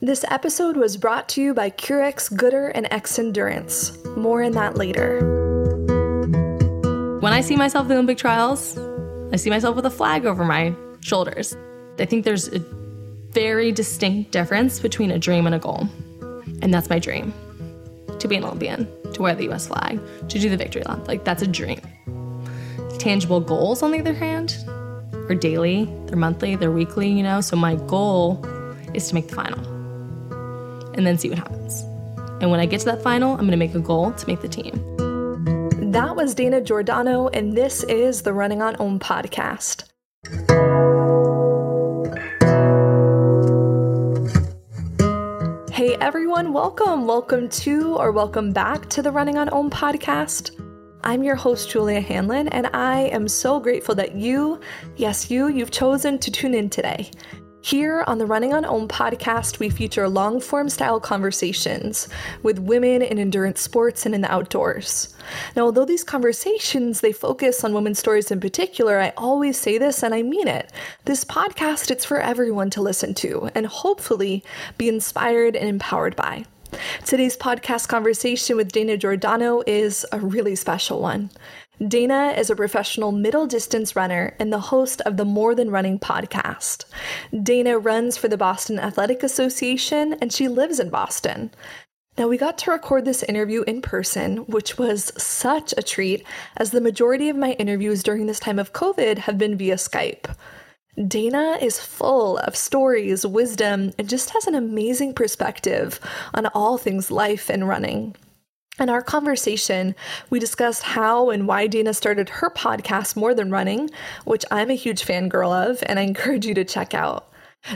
This episode was brought to you by Currex Gooder and X Endurance. More in that later. When I see myself in the Olympic trials, I see myself with a flag over my shoulders. I think there's a very distinct difference between a dream and a goal. And that's my dream to be an Olympian, to wear the US flag, to do the victory lap. Like, that's a dream. Tangible goals, on the other hand, are daily, they're monthly, they're weekly, you know? So my goal is to make the final and then see what happens. And when I get to that final, I'm gonna make a goal to make the team. That was Dana Giordano, and this is the Running on Om podcast. Hey everyone, welcome. Welcome to or welcome back to the Running on Om podcast. I'm your host, Julia Hanlon, and I am so grateful that you, yes, you, you've chosen to tune in today. Here on the Running on Om podcast, we feature long form style conversations with women in endurance sports and in the outdoors. Now, although these conversations they focus on women's stories in particular, I always say this and I mean it. This podcast it's for everyone to listen to and hopefully be inspired and empowered by. Today's podcast conversation with Dana Giordano is a really special one. Dana is a professional middle distance runner and the host of the More Than Running podcast. Dana runs for the Boston Athletic Association and she lives in Boston. Now, we got to record this interview in person, which was such a treat, as the majority of my interviews during this time of COVID have been via Skype. Dana is full of stories, wisdom, and just has an amazing perspective on all things life and running. In our conversation, we discussed how and why Dana started her podcast, More Than Running, which I'm a huge fangirl of, and I encourage you to check out.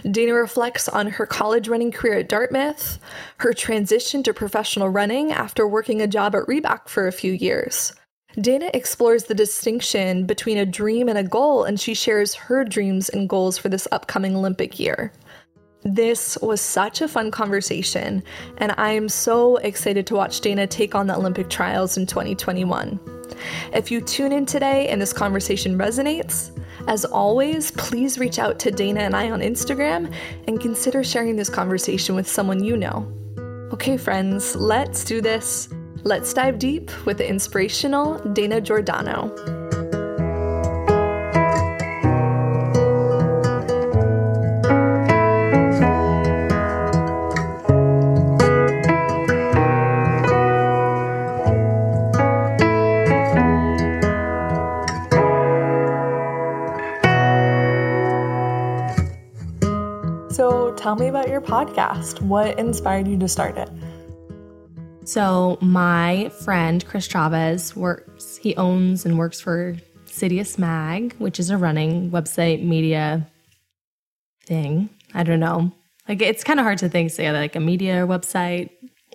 Dana reflects on her college running career at Dartmouth, her transition to professional running after working a job at Reebok for a few years. Dana explores the distinction between a dream and a goal, and she shares her dreams and goals for this upcoming Olympic year. This was such a fun conversation, and I am so excited to watch Dana take on the Olympic trials in 2021. If you tune in today and this conversation resonates, as always, please reach out to Dana and I on Instagram and consider sharing this conversation with someone you know. Okay, friends, let's do this. Let's dive deep with the inspirational Dana Giordano. Tell me about your podcast. What inspired you to start it? So, my friend Chris Chavez works, he owns and works for Citius Mag, which is a running website media thing. I don't know. Like, it's kind of hard to think, say, like a media website,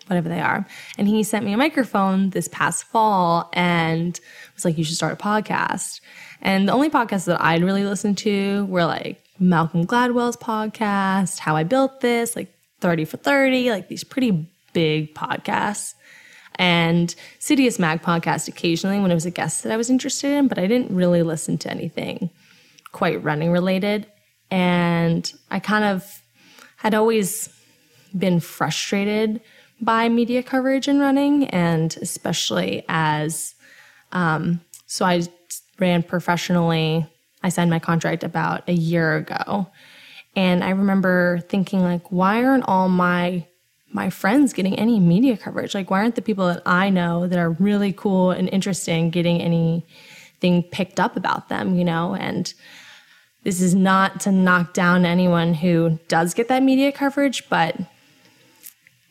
whatever they are. And he sent me a microphone this past fall and was like, you should start a podcast. And the only podcasts that I'd really listened to were like Malcolm Gladwell's podcast, How I Built This, like 30 for 30, like these pretty big podcasts. And Citius Mag podcast occasionally when it was a guest that I was interested in, but I didn't really listen to anything quite running related. And I kind of had always been frustrated by media coverage in running, and especially as um, so I ran professionally I signed my contract about a year ago. And I remember thinking like why aren't all my my friends getting any media coverage? Like why aren't the people that I know that are really cool and interesting getting anything picked up about them, you know? And this is not to knock down anyone who does get that media coverage, but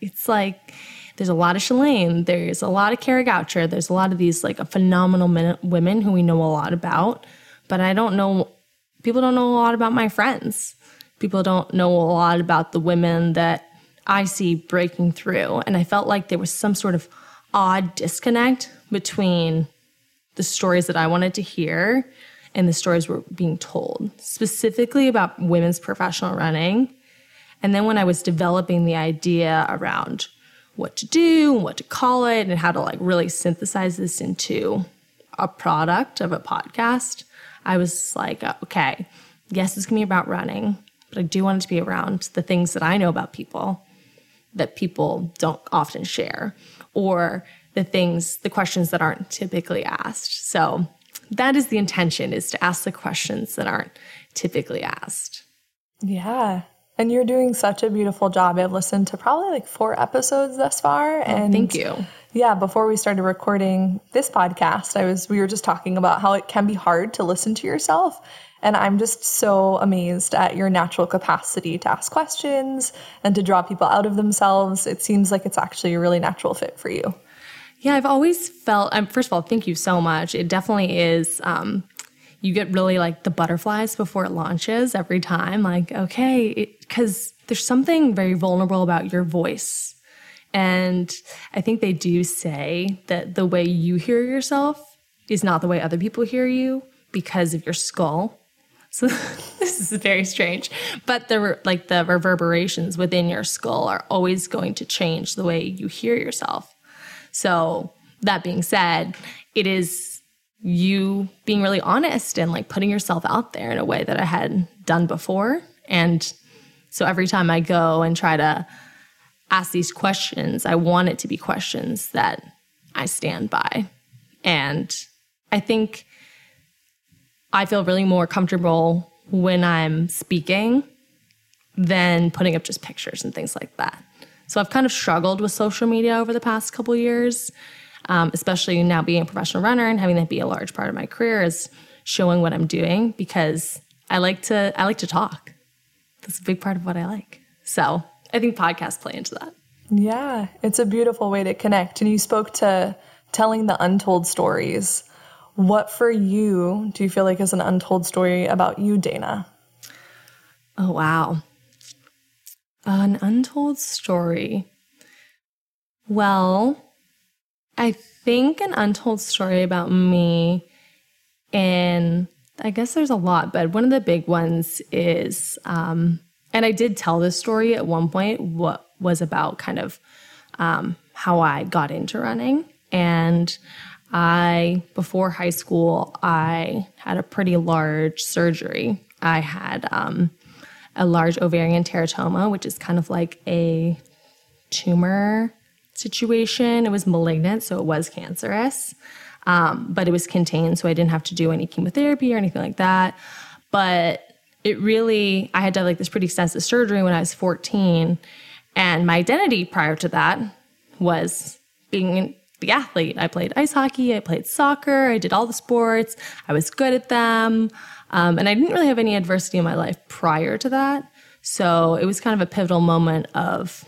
it's like there's a lot of Shalane, there's a lot of Kara Goucher, there's a lot of these like phenomenal men, women who we know a lot about but I don't know, people don't know a lot about my friends. People don't know a lot about the women that I see breaking through. And I felt like there was some sort of odd disconnect between the stories that I wanted to hear and the stories were being told, specifically about women's professional running. And then when I was developing the idea around what to do and what to call it and how to like really synthesize this into a product of a podcast, I was like, okay, yes, it's gonna be about running, but I do want it to be around the things that I know about people that people don't often share or the things, the questions that aren't typically asked. So that is the intention is to ask the questions that aren't typically asked. Yeah. And you're doing such a beautiful job. I've listened to probably like four episodes thus far. And thank you. Yeah, before we started recording this podcast, I was we were just talking about how it can be hard to listen to yourself. And I'm just so amazed at your natural capacity to ask questions and to draw people out of themselves. It seems like it's actually a really natural fit for you. Yeah, I've always felt, um, first of all, thank you so much. It definitely is. Um, you get really like the butterflies before it launches every time. Like, okay, because there's something very vulnerable about your voice. And I think they do say that the way you hear yourself is not the way other people hear you because of your skull. So this is very strange, but the like the reverberations within your skull are always going to change the way you hear yourself. So that being said, it is you being really honest and like putting yourself out there in a way that I had done before. And so every time I go and try to ask these questions, I want it to be questions that I stand by. And I think I feel really more comfortable when I'm speaking than putting up just pictures and things like that. So I've kind of struggled with social media over the past couple years, um, especially now being a professional runner and having that be a large part of my career is showing what I'm doing because I like to I like to talk. That's a big part of what I like. So I think podcasts play into that. Yeah, it's a beautiful way to connect. And you spoke to telling the untold stories. What for you do you feel like is an untold story about you, Dana? Oh, wow. An untold story. Well, I think an untold story about me, and I guess there's a lot, but one of the big ones is, um, and I did tell this story at one point, what was about kind of um, how I got into running. And I, before high school, I had a pretty large surgery. I had um, a large ovarian teratoma, which is kind of like a tumor situation. It was malignant, so it was cancerous, um, but it was contained, so I didn't have to do any chemotherapy or anything like that. But it really, I had done like this pretty extensive surgery when I was 14, and my identity prior to that was being the athlete. I played ice hockey, I played soccer, I did all the sports, I was good at them. Um, and I didn't really have any adversity in my life prior to that. So it was kind of a pivotal moment of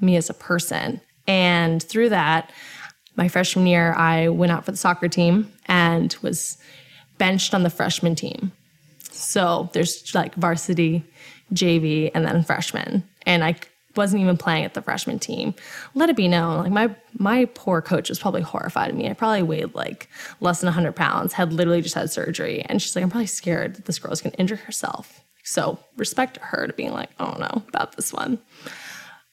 me as a person. And through that, my freshman year, I went out for the soccer team and was benched on the freshman team. So there's like varsity, JV, and then freshman. And I wasn't even playing at the freshman team. Let it be known, like my my poor coach was probably horrified of me. I probably weighed like less than 100 pounds, had literally just had surgery, and she's like, I'm probably scared that this girl's gonna injure herself. So respect her to being like, I don't know about this one.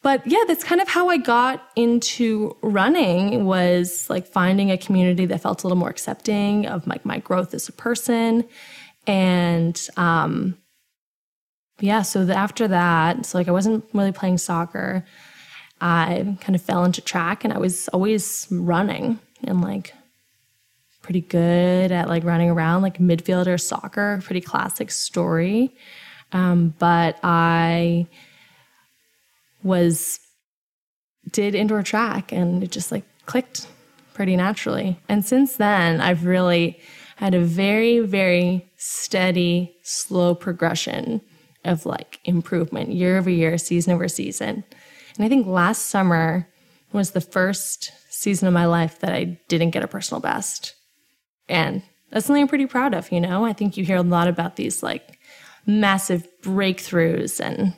But yeah, that's kind of how I got into running was like finding a community that felt a little more accepting of like my growth as a person. And um, yeah, so the, after that, so like I wasn't really playing soccer. I kind of fell into track and I was always running and like pretty good at like running around like midfielder soccer, pretty classic story. Um, but I was did indoor track and it just like clicked pretty naturally. And since then, I've really had a very, very steady, slow progression of like improvement year over year, season over season. And I think last summer was the first season of my life that I didn't get a personal best. And that's something I'm pretty proud of, you know? I think you hear a lot about these like massive breakthroughs and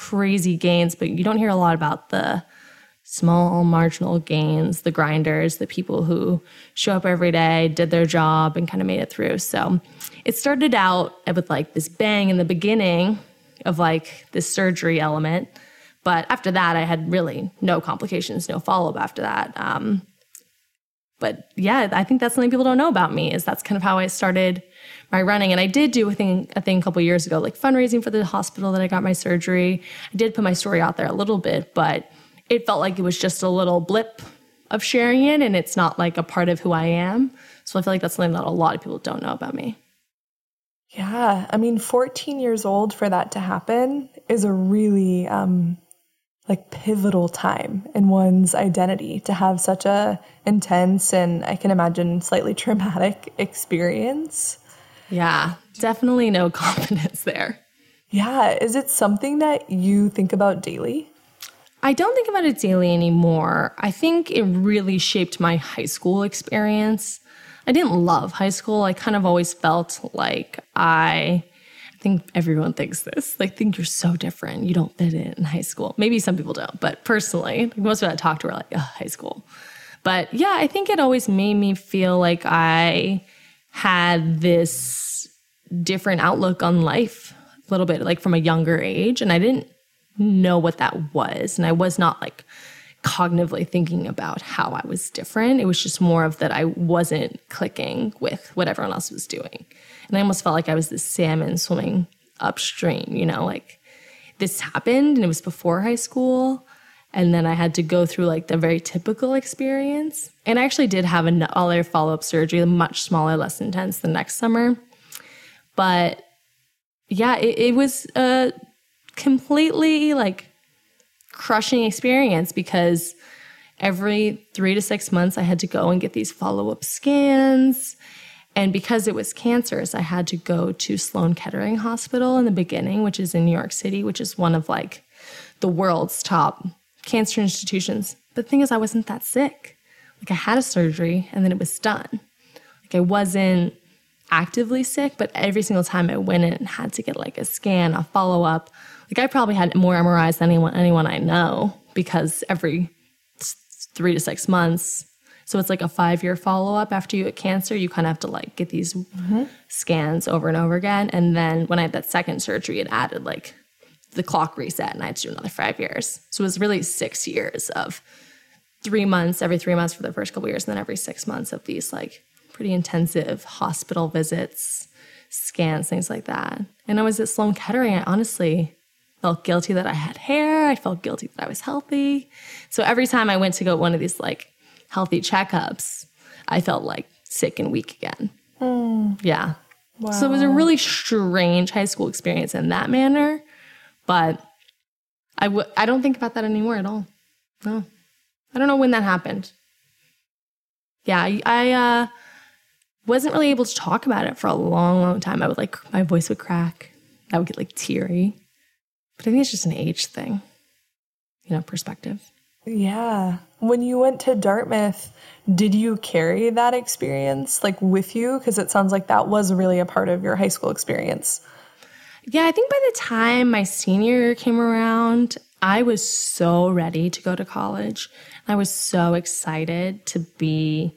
crazy gains, but you don't hear a lot about the small marginal gains, the grinders, the people who show up every day, did their job, and kind of made it through. So it started out with like this bang in the beginning of like this surgery element. But after that, I had really no complications, no follow up after that. Um, but yeah, I think that's something people don't know about me is that's kind of how I started my running. And I did do a thing a thing a couple years ago, like fundraising for the hospital that I got my surgery. I did put my story out there a little bit, but it felt like it was just a little blip of sharing it and it's not like a part of who I am. So I feel like that's something that a lot of people don't know about me. Yeah, I mean 14 years old for that to happen is a really um like pivotal time in one's identity to have such a intense and I can imagine slightly traumatic experience. Yeah, definitely no confidence there. Yeah, is it something that you think about daily? I don't think about it daily anymore. I think it really shaped my high school experience. I didn't love high school. I kind of always felt like I I think everyone thinks this. They think you're so different. You don't fit in in high school. Maybe some people don't, but personally, like most people I talk to are like, high school. But yeah, I think it always made me feel like I had this different outlook on life a little bit, like from a younger age. And I didn't know what that was. And I was not like cognitively thinking about how I was different. It was just more of that I wasn't clicking with what everyone else was doing. And I almost felt like I was this salmon swimming upstream, you know, like this happened and it was before high school. And then I had to go through like the very typical experience. And I actually did have another follow up surgery, much smaller, less intense the next summer. But yeah, it, it was a completely like crushing experience because every three to six months I had to go and get these follow up scans. And because it was cancerous, I had to go to Sloan Kettering Hospital in the beginning, which is in New York City, which is one of like the world's top cancer institutions. But the thing is, I wasn't that sick. Like I had a surgery and then it was done. Like I wasn't actively sick, but every single time I went in and had to get like a scan, a follow up, like I probably had more MRIs than anyone anyone I know because every three to six months. So it's like a five year follow up after you get cancer. You kind of have to like get these mm-hmm. scans over and over again. And then when I had that second surgery, it added like the clock reset and I had to do another five years. So it was really six years of three months, every three months for the first couple years, and then every six months of these like pretty intensive hospital visits, scans, things like that. And I was at Sloan Kettering. I honestly felt guilty that I had hair. I felt guilty that I was healthy. So every time I went to go one of these like healthy checkups, I felt like sick and weak again. Mm. Yeah. Wow. So it was a really strange high school experience in that manner, but I w- I don't think about that anymore at all. No. I don't know when that happened. Yeah, I, uh, wasn't really able to talk about it for a long, long time. I would like, my voice would crack. I would get like teary. But I think it's just an age thing, you know, perspective. Yeah. When you went to Dartmouth, did you carry that experience like with you? Because it sounds like that was really a part of your high school experience. Yeah, I think by the time my senior year came around, I was so ready to go to college. I was so excited to be,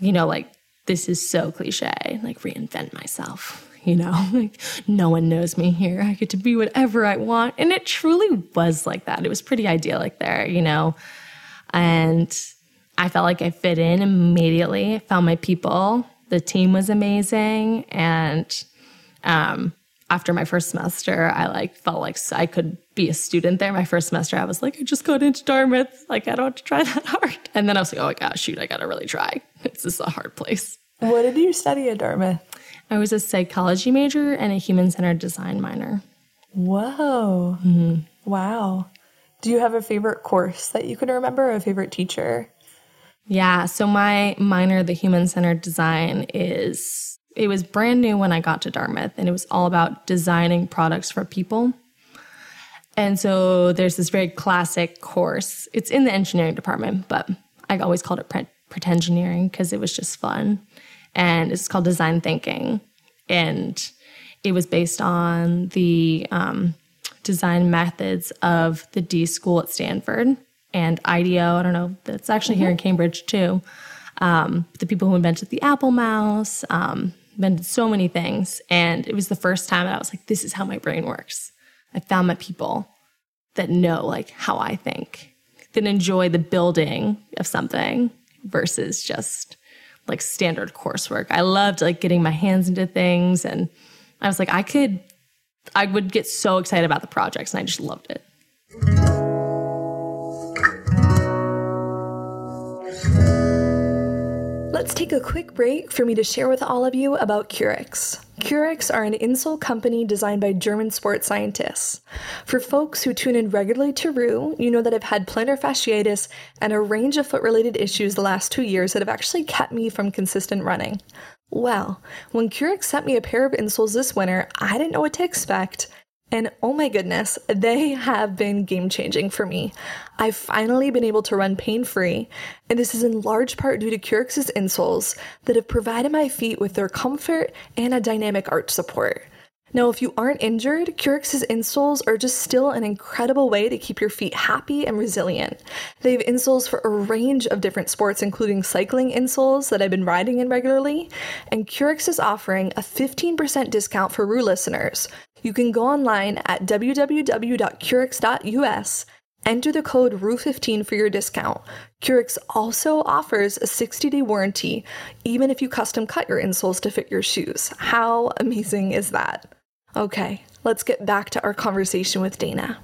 you know, like, this is so cliche, like reinvent myself you know, like no one knows me here. I get to be whatever I want. And it truly was like that. It was pretty idyllic there, you know. And I felt like I fit in immediately. I found my people. The team was amazing. And um, after my first semester, I like felt like I could be a student there. My first semester, I was like, I just got into Dartmouth. Like, I don't have to try that hard. And then I was like, oh my gosh, shoot, I got to really try. This is a hard place. What did you study at Dartmouth? I was a psychology major and a human centered design minor. Whoa. Mm-hmm. Wow. Do you have a favorite course that you can remember, a favorite teacher? Yeah. So my minor, the human centered design, is it was brand new when I got to Dartmouth and it was all about designing products for people. And so there's this very classic course. It's in the engineering department, but I always called it pre- pretengineering because it was just fun and it's called Design Thinking. And it was based on the um, design methods of the D School at Stanford and IDEO. I don't know, that's actually mm-hmm. here in mm-hmm. Cambridge too. Um, the people who invented the Apple Mouse, um, invented so many things. And it was the first time that I was like, this is how my brain works. I found my people that know like how I think, that enjoy the building of something versus just like standard coursework. I loved like getting my hands into things and I was like I could I would get so excited about the projects and I just loved it. Let's take a quick break for me to share with all of you about Currex. Currex are an insole company designed by German sports scientists. For folks who tune in regularly to Rue, you know that I've had plantar fasciitis and a range of foot related issues the last two years that have actually kept me from consistent running. Well, when Currex sent me a pair of insoles this winter, I didn't know what to expect, and oh my goodness, they have been game changing for me. I've finally been able to run pain free, and this is in large part due to Currex's insoles that have provided my feet with their comfort and a dynamic arch support. Now, if you aren't injured, Currex's insoles are just still an incredible way to keep your feet happy and resilient. They have insoles for a range of different sports, including cycling insoles that I've been riding in regularly, and Currex is offering a 15% discount for Rue listeners. You can go online at www.curix.us, enter the code RUE15 for your discount. Currex also offers a 60 day warranty, even if you custom cut your insoles to fit your shoes. How amazing is that? Okay, let's get back to our conversation with Dana.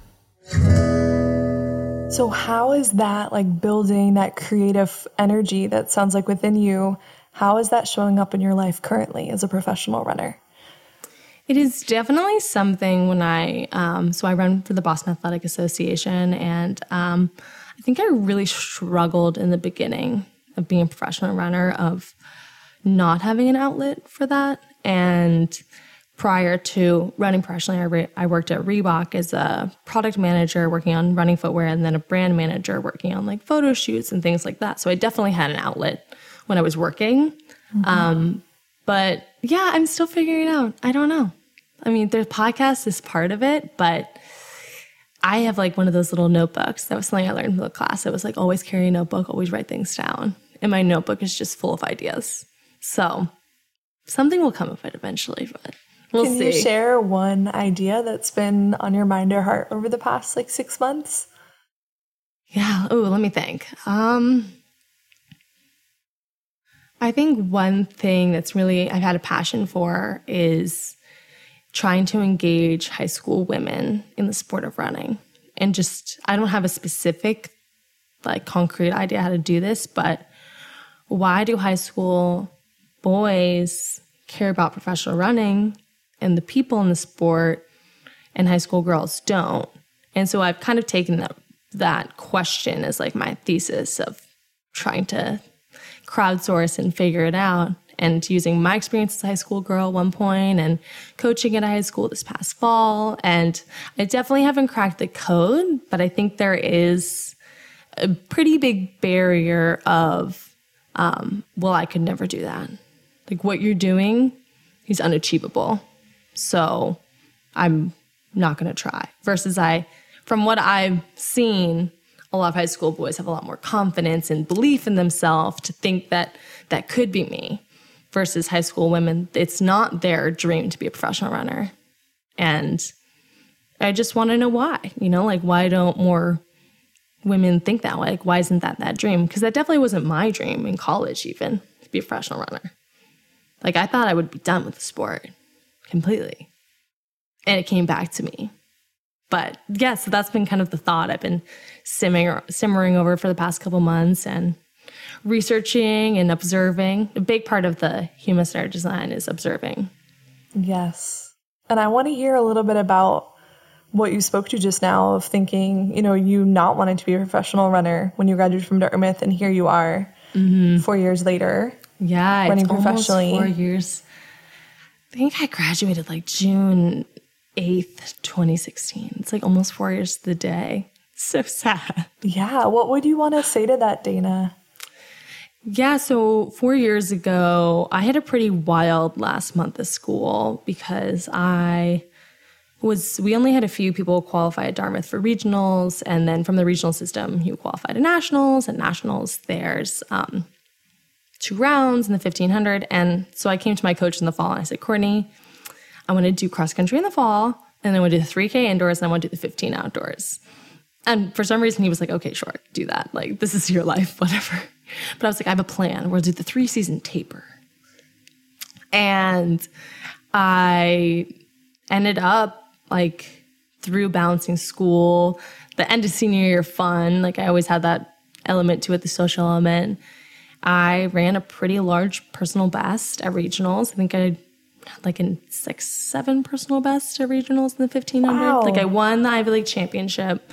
So, how is that like building that creative energy that sounds like within you? How is that showing up in your life currently as a professional runner? It is definitely something when I, um, so I run for the Boston Athletic Association, and um, I think I really struggled in the beginning of being a professional runner of not having an outlet for that. And prior to running professionally, I, re- I worked at Reebok as a product manager working on running footwear, and then a brand manager working on like photo shoots and things like that. So I definitely had an outlet when I was working. Mm-hmm. Um, but yeah, I'm still figuring it out. I don't know. I mean, their podcast is part of it, but I have like one of those little notebooks. That was something I learned from the class. It was like always carry a notebook, always write things down. And my notebook is just full of ideas. So something will come of it eventually, but we'll Can see. you share one idea that's been on your mind or heart over the past like six months? Yeah. Oh, let me think. Um, I think one thing that's really I've had a passion for is trying to engage high school women in the sport of running. And just, I don't have a specific, like, concrete idea how to do this, but why do high school boys care about professional running and the people in the sport and high school girls don't? And so I've kind of taken that, that question as like my thesis of trying to crowdsource and figure it out and using my experience as a high school girl at one point and coaching at a high school this past fall. And I definitely haven't cracked the code, but I think there is a pretty big barrier of, um, well, I could never do that. Like what you're doing is unachievable. So I'm not going to try. Versus I, from what I've seen, a lot of high school boys have a lot more confidence and belief in themselves to think that that could be me versus high school women, it's not their dream to be a professional runner. And I just want to know why, you know, like why don't more women think that way? Like, why isn't that that dream? Because that definitely wasn't my dream in college, even to be a professional runner. Like, I thought I would be done with the sport completely. And it came back to me. But yeah, so that's been kind of the thought I've been simmering, simmering over for the past couple months. And researching and observing. A big part of the human centered design is observing. Yes. And I want to hear a little bit about what you spoke to just now of thinking, you know, you not wanting to be a professional runner when you graduated from Dartmouth, and here you are mm-hmm. four years later. Yeah, running professionally. four years. I think I graduated like June 8th, 2016. It's like almost four years to the day. So sad. Yeah. What would you want to say to that, Dana? Yeah, so four years ago, I had a pretty wild last month of school because I was, we only had a few people qualify at Dartmouth for regionals. And then from the regional system, you qualify to nationals. And nationals, there's um, two rounds in the 1500. And so I came to my coach in the fall and I said, Courtney, I want to do cross country in the fall. And then I want to do the 3K indoors and I want to do the 15 outdoors. And for some reason, he was like, okay, sure, do that. Like, this is your life, whatever. But I was like, I have a plan. We'll do the three season taper. And I ended up like through balancing school, the end of senior year fun. Like, I always had that element to it, the social element. I ran a pretty large personal best at regionals. I think I had like in six, seven personal best at regionals in the 1500. Wow. Like I won the Ivy League championship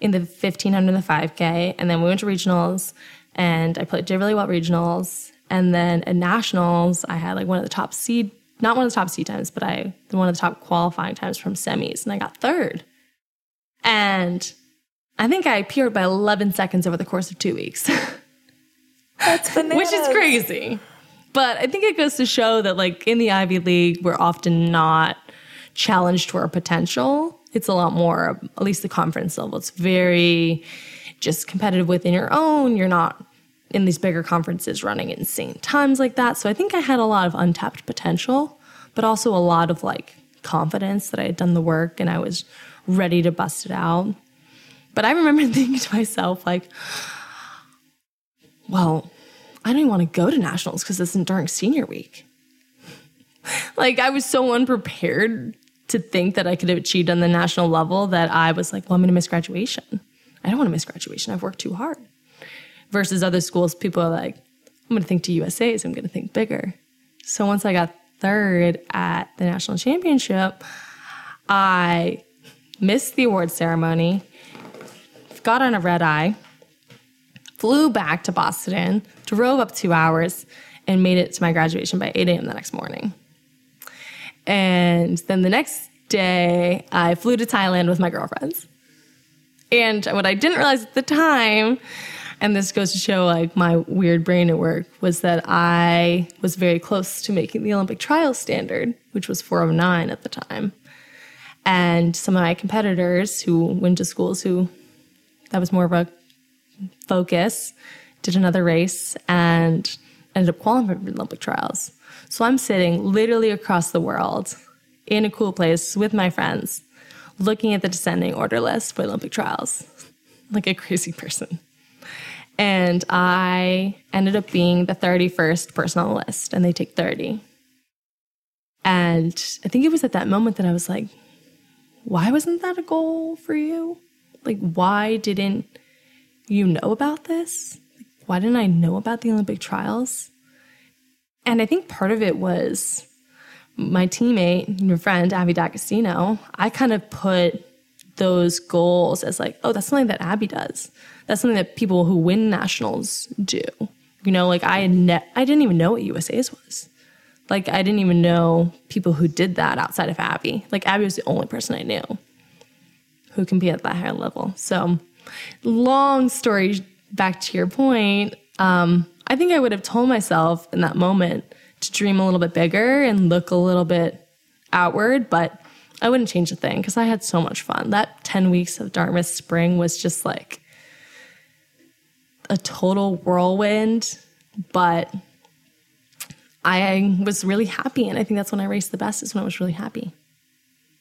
in the 1500 and the 5K. And then we went to regionals and I played did really well at regionals. And then at nationals, I had like one of the top seed, not one of the top seed times, but I one of the top qualifying times from semis, and I got third. And I think I appeared by 11 seconds over the course of two weeks, That's bananas. which is crazy. But I think it goes to show that, like, in the Ivy League, we're often not challenged to our potential. It's a lot more, at least the conference level. It's very just competitive within your own. You're not in these bigger conferences running insane times like that. So I think I had a lot of untapped potential, but also a lot of like confidence that I had done the work and I was ready to bust it out. But I remember thinking to myself, like, well, I don't even want to go to nationals because it's during senior week. like, I was so unprepared to think that I could have achieved on the national level that I was like, well, I'm going to miss graduation. I don't want to miss graduation. I've worked too hard. Versus other schools, people are like, I'm going to think to USA's, I'm going to think bigger. So once I got third at the national championship, I missed the award ceremony, got on a red eye, flew back to Boston, drove up two hours, and made it to my graduation by 8 a.m. the next morning. And then the next day, I flew to Thailand with my girlfriends. And what I didn't realize at the time, and this goes to show like my weird brain at work, was that I was very close to making the Olympic trial standard, which was 409 at the time. And some of my competitors who went to schools who that was more of a focus did another race and ended up qualifying for the Olympic trials. So I'm sitting literally across the world in a cool place with my friends, looking at the descending order list for Olympic trials like a crazy person. And I ended up being the 31st person on the list, and they take 30. And I think it was at that moment that I was like, why wasn't that a goal for you? Like, why didn't you know about this? Why didn't I know about the Olympic trials? And I think part of it was my teammate, your friend, Abbey D'Agostino. I kind of put those goals as like, oh, that's something that Abbey does. That's something that people who win nationals do. You know, like I ne- I didn't even know what USA's was. Like I didn't even know people who did that outside of Abbey. Like Abbey was the only person I knew who can be at that higher level. So, long story back to your point, um, I think I would have told myself in that moment to dream a little bit bigger and look a little bit outward, but I wouldn't change a thing because I had so much fun. That 10 weeks of Dartmouth spring was just like a total whirlwind, but I was really happy. And I think that's when I raced the best, is when I was really happy.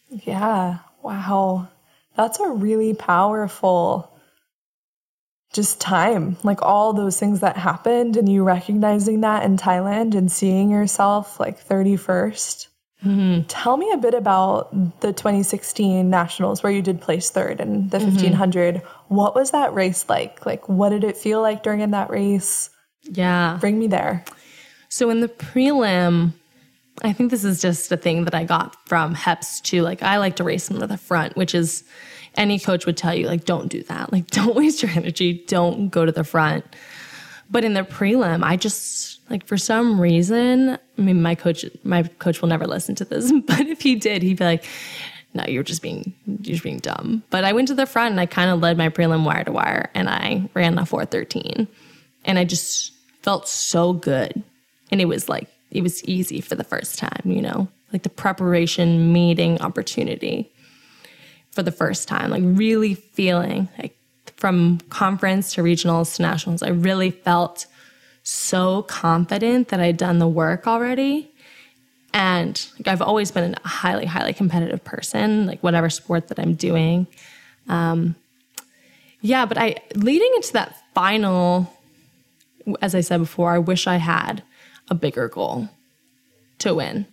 Yeah. Wow. That's a really powerful just time. Like all those things that happened and you recognizing that in Thailand and seeing yourself like 31st. Mm-hmm. Tell me a bit about the 2016 nationals where you did place third in the mm-hmm. 1500. What was that race like? Like, what did it feel like during that race? Yeah. Bring me there. So in the prelim, I think this is just a thing that I got from HEPS too. Like I like to race them to the front, which is any coach would tell you, like, don't do that. Like, don't waste your energy. Don't go to the front. But in the prelim, I just like for some reason, I mean, my coach, my coach will never listen to this, but if he did, he'd be like, "No, you're just being, you're just being dumb." But I went to the front and I kind of led my prelim wire to wire, and I ran a 413, and I just felt so good, and it was like it was easy for the first time, you know, like the preparation meeting opportunity for the first time, like really feeling like from conference to regionals to nationals, I really felt so confident that I'd done the work already. And like I've always been a highly, highly competitive person, like whatever sport that I'm doing. Um, Yeah, but I leading into that final, as I said before, I wish I had a bigger goal to win.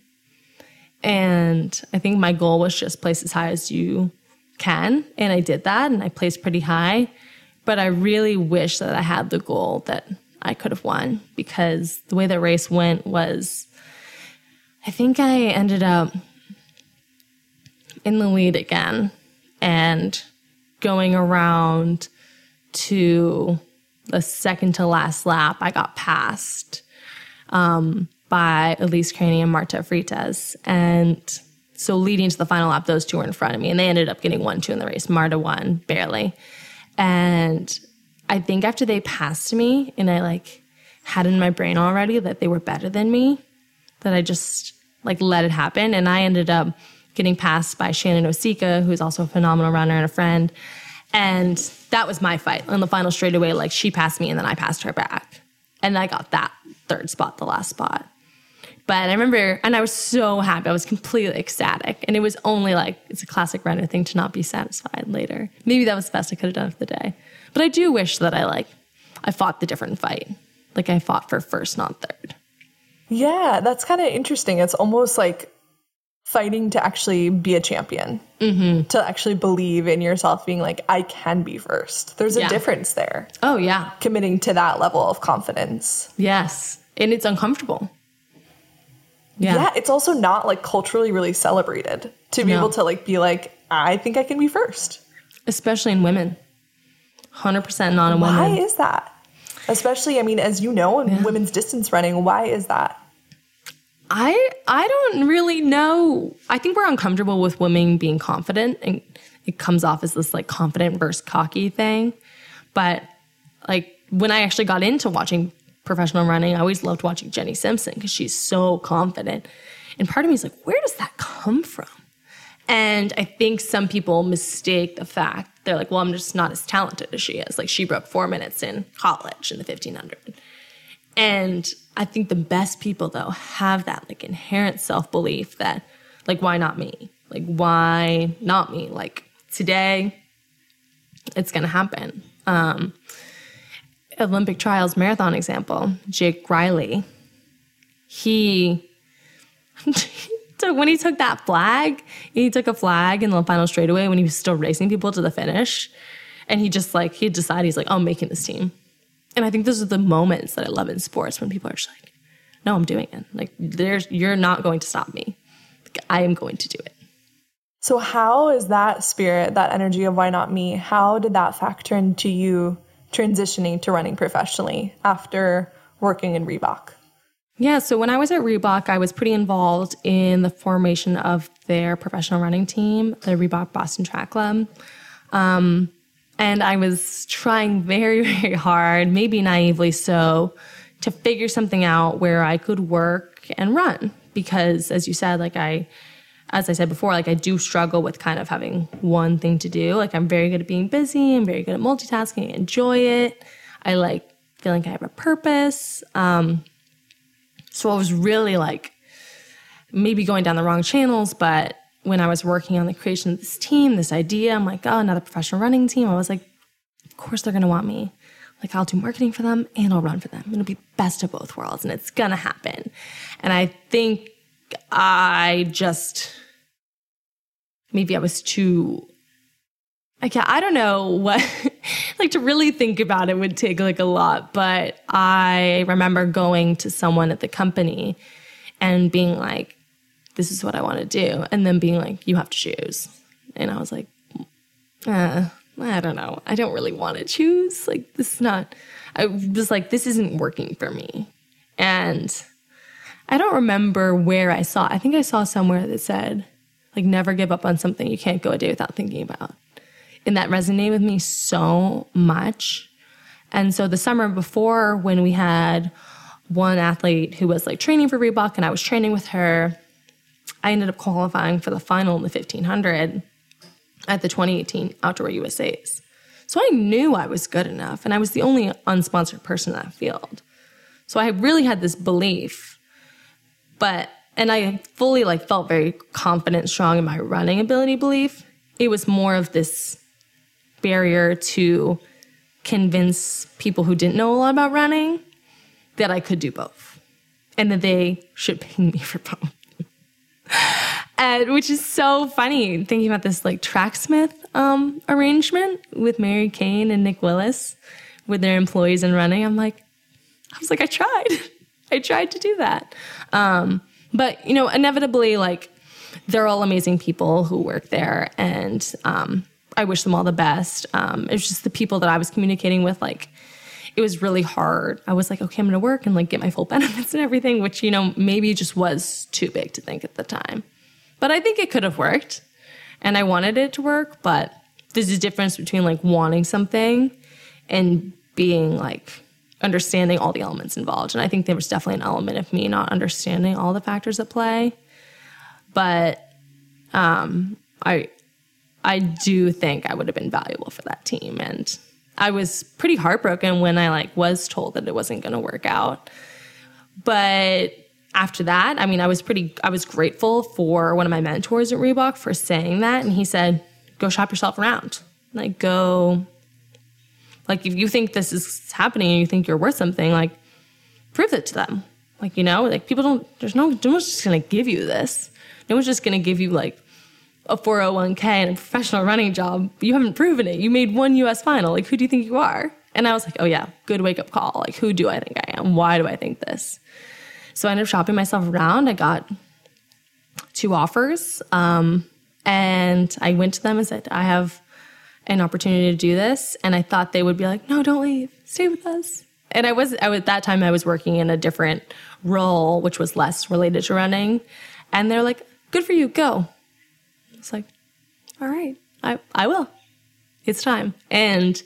And I think my goal was just place as high as you can. And I did that and I placed pretty high. But I really wish that I had the goal that I could have won because the way the race went was I think I ended up in the lead again and going around to the second to last lap, I got passed um, by Elise Cranny and Marta Freitas. And so leading to the final lap, those two were in front of me, and they ended up getting one, two in the race. Marta won barely. And I think after they passed me, and I like had in my brain already that they were better than me, that I just like let it happen. And I ended up getting passed by Shannon Osika, who's also a phenomenal runner and a friend. And that was my fight on the final straightaway. Like she passed me and then I passed her back. And I got that third spot, the last spot. But I remember, and I was so happy. I was completely ecstatic. And it was only like, it's a classic runner thing to not be satisfied later. Maybe that was the best I could have done for the day. But I do wish that I like, I fought the different fight. Like I fought for first, not third. Yeah, that's kind of interesting. It's almost like fighting to actually be a champion, mm-hmm. to actually believe in yourself, being like, I can be first. There's a yeah. difference there. Oh, yeah. Committing to that level of confidence. Yes. And it's uncomfortable. Yeah. Yeah. It's also not like culturally really celebrated to be no. able to like be like, I think I can be first. Especially in women. 100% not in women. Why is that? Especially, I mean, as you know, in yeah. women's distance running, why is that? I I don't really know. I think we're uncomfortable with women being confident and it comes off as this like confident versus cocky thing. But like when I actually got into watching professional running, I always loved watching Jenny Simpson because she's so confident. And part of me is like, where does that come from? And I think some people mistake the fact they're like, well, I'm just not as talented as she is. Like she broke four minutes in college in the 1500. And I think the best people though have that like inherent self belief that like why not me? Like why not me? Like today it's gonna happen. Um, Olympic trials marathon example, Jake Riley. He took when he took that flag, he took a flag in the final straightaway when he was still racing people to the finish. And he just like he decided he's like, oh, I'm making this team. And I think those are the moments that I love in sports when people are just like, no, I'm doing it. Like there's you're not going to stop me. Like, I am going to do it. So how is that spirit, that energy of why not me? How did that factor into you transitioning to running professionally after working in Reebok? Yeah, so when I was at Reebok, I was pretty involved in the formation of their professional running team, the Reebok Boston Track Club. Um, and I was trying very, very hard, maybe naively so, to figure something out where I could work and run. Because as you said, like I, as I said before, like I do struggle with kind of having one thing to do. Like I'm very good at being busy, I'm very good at multitasking, I enjoy it. I like feeling like I have a purpose. Um, so I was really like maybe going down the wrong channels, but when I was working on the creation of this team, this idea, I'm like, oh, another professional running team. I was like, of course they're gonna want me. Like I'll do marketing for them and I'll run for them. It'll be best of both worlds and it's gonna happen. And I think I just maybe I was too like I don't know what like to really think about it would take like a lot, but I remember going to someone at the company and being like, this is what I want to do. And then being like, you have to choose. And I was like, uh, I don't know. I don't really want to choose. Like, this is not, I was like, this isn't working for me. And I don't remember where I saw, I think I saw somewhere that said, like, never give up on something you can't go a day without thinking about and that resonated with me so much. And so the summer before, when we had one athlete who was like training for Reebok and I was training with her, I ended up qualifying for the final in the 1500 at the 2018 Outdoor USAs. So I knew I was good enough and I was the only unsponsored person in that field. So I really had this belief, but and I fully like felt very confident, strong in my running ability belief. It was more of this barrier to convince people who didn't know a lot about running that I could do both and that they should pay me for both. And which is so funny thinking about this like tracksmith um, arrangement with Mary Cain and Nick Willis with their employees and running. I'm like, I was like, I tried. I tried to do that. Um, but you know, inevitably, like they're all amazing people who work there, and um, I wish them all the best. Um, it was just the people that I was communicating with, like it was really hard. I was like, okay, I'm gonna work and like get my full benefits and everything, which, you know, maybe just was too big to think at the time. But I think it could have worked and I wanted it to work, but there's a difference between like wanting something and being like understanding all the elements involved. And I think there was definitely an element of me not understanding all the factors at play. But um, I I do think I would have been valuable for that team and I was pretty heartbroken when I like was told that it wasn't going to work out. But after that, I mean, I was pretty I was grateful for one of my mentors at Reebok for saying that and he said, "Go shop yourself around. Like go like if you think this is happening and you think you're worth something, like prove it to them. Like, you know, like people don't there's no no one's just going to give you this. No one's just going to give you like a 401k and a professional running job, you haven't proven it. You made one US final. Like, who do you think you are? And I was like, oh, yeah, good wake up call. Like, who do I think I am? Why do I think this? So I ended up shopping myself around. I got two offers. Um, and I went to them and said, I have an opportunity to do this. And I thought they would be like, no, don't leave, stay with us. And I was, I was, at that time, I was working in a different role, which was less related to running. And they're like, good for you, go. It's like, all right, I, I will. It's time. And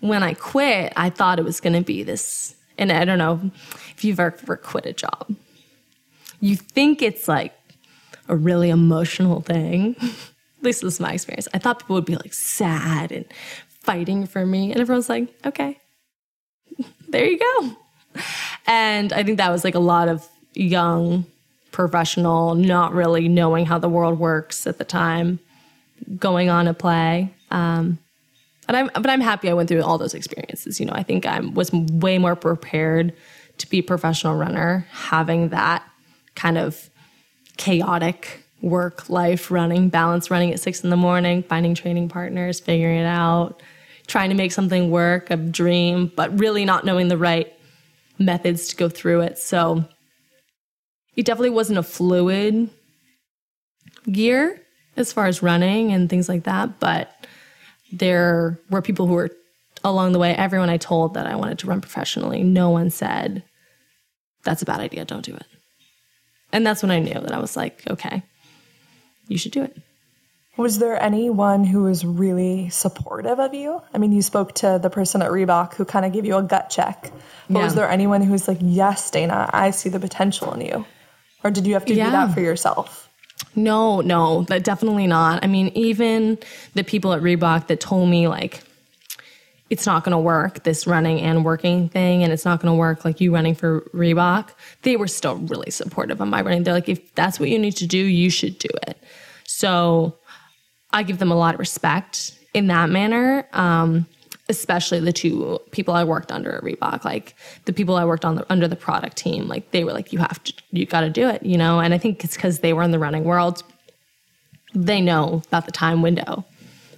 when I quit, I thought it was going to be this. And I don't know if you've ever quit a job. You think it's like a really emotional thing. At least this is my experience. I thought people would be like sad and fighting for me. And everyone's like, okay, there you go. And I think that was like a lot of young professional, not really knowing how the world works at the time, going on a play. Um, and I'm, but I'm happy I went through all those experiences. You know, I think I was way more prepared to be a professional runner, having that kind of chaotic work life running, balance running at six in the morning, finding training partners, figuring it out, trying to make something work, a dream, but really not knowing the right methods to go through it. So it definitely wasn't a fluid gear as far as running and things like that, but there were people who were along the way, everyone I told that I wanted to run professionally, no one said, that's a bad idea, don't do it. And that's when I knew that I was like, okay, you should do it. Was there anyone who was really supportive of you? I mean, you spoke to the person at Reebok who kind of gave you a gut check. But yeah. was there anyone who was like, yes, Dana, I see the potential in you? Or did you have to yeah. do that for yourself? No, no, that definitely not. I mean, even the people at Reebok that told me like it's not going to work this running and working thing and it's not going to work like you running for Reebok, they were still really supportive of my running. They're like if that's what you need to do, you should do it. So, I give them a lot of respect in that manner. Um, especially the two people I worked under at Reebok, like the people I worked on the, under the product team, like they were like, you have to, you got to do it, you know? And I think it's because they were in the running world. They know about the time window.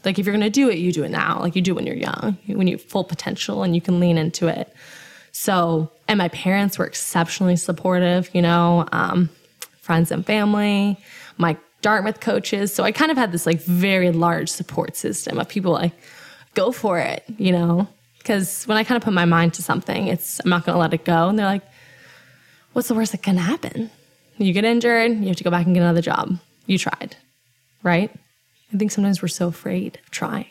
Like if you're going to do it, you do it now. Like you do when you're young, when you have full potential and you can lean into it. So, and my parents were exceptionally supportive, you know, um, friends and family, my Dartmouth coaches. So I kind of had this like very large support system of people like, go for it, you know? Because when I kind of put my mind to something, it's, I'm not going to let it go. And they're like, what's the worst that can happen? You get injured, you have to go back and get another job. You tried, right? I think sometimes we're so afraid of trying.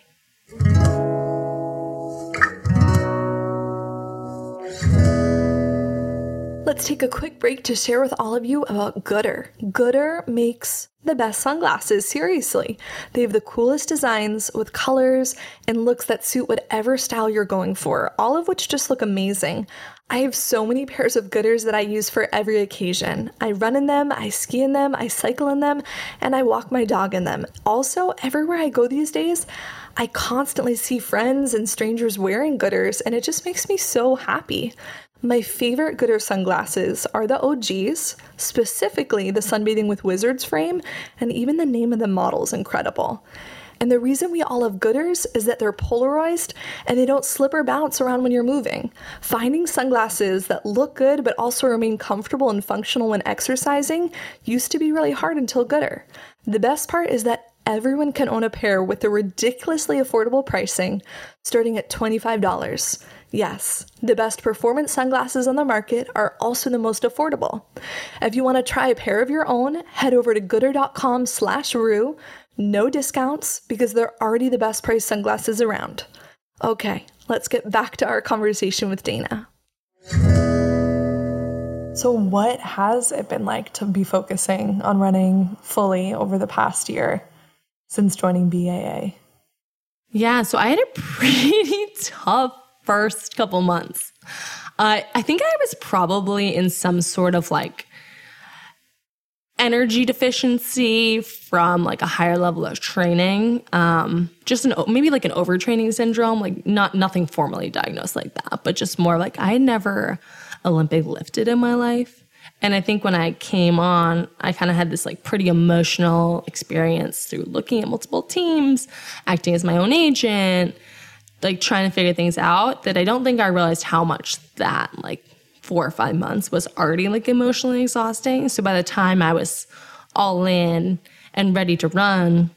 Let's take a quick break to share with all of you about Goodr. Goodr makes the best sunglasses, seriously. They have the coolest designs with colors and looks that suit whatever style you're going for, all of which just look amazing. I have so many pairs of Goodrs that I use for every occasion. I run in them, I ski in them, I cycle in them, and I walk my dog in them. Also, everywhere I go these days, I constantly see friends and strangers wearing Goodrs, and it just makes me so happy. My favorite Goodr sunglasses are the OGs, specifically the Sunbathing with Wizards frame, and even the name of the model is incredible. And the reason we all love Goodrs is that they're polarized and they don't slip or bounce around when you're moving. Finding sunglasses that look good but also remain comfortable and functional when exercising used to be really hard until Goodr. The best part is that everyone can own a pair with the ridiculously affordable pricing, starting at $25. Yes, the best performance sunglasses on the market are also the most affordable. If you want to try a pair of your own, head over to goodr.com slash rue. No discounts because they're already the best priced sunglasses around. Okay, let's get back to our conversation with Dana. So, what has it been like to be focusing on running fully over the past year since joining BAA? Yeah, so I had a pretty tough first couple months. Uh, I think I was probably in some sort of like energy deficiency from like a higher level of training um just an maybe like an overtraining syndrome like not nothing formally diagnosed like that but just more like i never olympic lifted in my life and i think when i came on i kind of had this like pretty emotional experience through looking at multiple teams acting as my own agent like trying to figure things out that I don't think I realized how much that like four or five months was already like emotionally exhausting. So by the time I was all in and ready to run,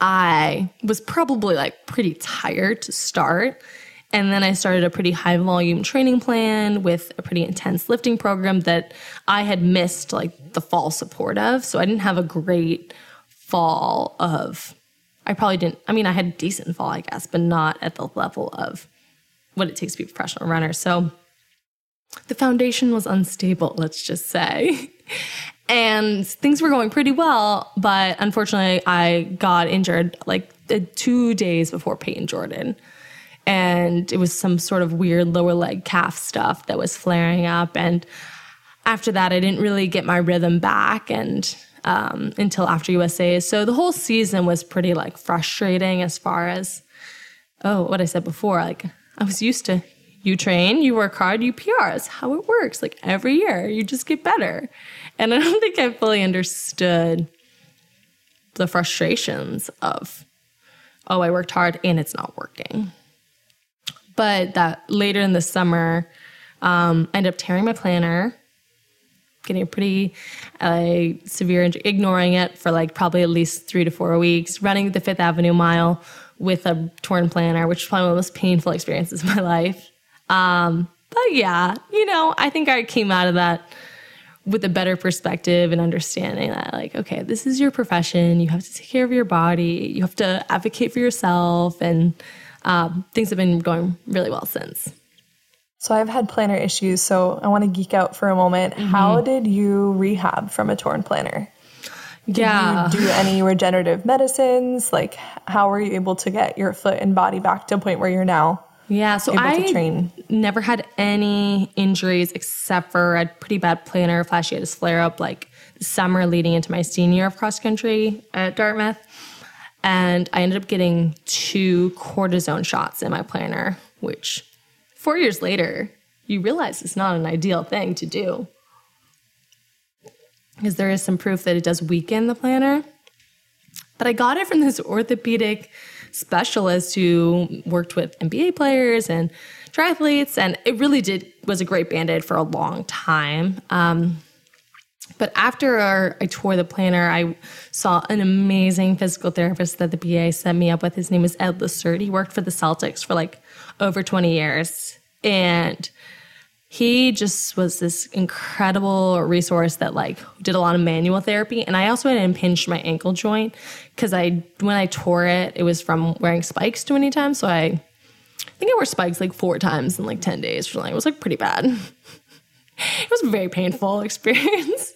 I was probably like pretty tired to start. And then I started a pretty high volume training plan with a pretty intense lifting program that I had missed like the fall support of. So I didn't have a great fall of I probably didn't. I mean, I had decent fall, I guess, but not at the level of what it takes to be a professional runner. So the foundation was unstable, let's just say. and things were going pretty well, but unfortunately, I got injured like two days before Payton Jordan. And it was some sort of weird lower leg calf stuff that was flaring up. And after that, I didn't really get my rhythm back. And um, until after USA. So the whole season was pretty like frustrating as far as oh, what I said before. Like I was used to you train, you work hard, you PR is how it works. Like every year, you just get better. And I don't think I fully understood the frustrations of oh, I worked hard and it's not working. But that later in the summer, um, I ended up tearing my plantar getting a pretty uh, severe injury, ignoring it for like probably at least three to four weeks, running the Fifth Avenue mile with a torn plantar, which was probably one of the most painful experiences of my life. Um, but yeah, you know, I think I came out of that with a better perspective and understanding that, like, okay, this is your profession. You have to take care of your body. You have to advocate for yourself, and um, things have been going really well since. So I've had plantar issues, so I want to geek out for a moment. Mm-hmm. How did you rehab from a torn plantar? Did yeah. you do any regenerative medicines? Like how were you able to get your foot and body back to a point where you're now? Yeah, so I train. never had any injuries except for a pretty bad plantar fasciitis flare up like summer leading into my senior year of cross country at Dartmouth. And I ended up getting two cortisone shots in my plantar, which four years later, you realize it's not an ideal thing to do. Because there is some proof that it does weaken the plantar. But I got it from this orthopedic specialist who worked with NBA players and triathletes, and it really did was a great band-aid for a long time. Um, but after our, I tore the plantar, I saw an amazing physical therapist that the BA set me up with. His name is Ed Lacerte. He worked for the Celtics for like over 20 years. And he just was this incredible resource that like did a lot of manual therapy and i also had impinged my ankle joint because i when i tore it it was from wearing spikes too many times so i, I think i wore spikes like four times in like 10 days for like it was like pretty bad it was a very painful experience.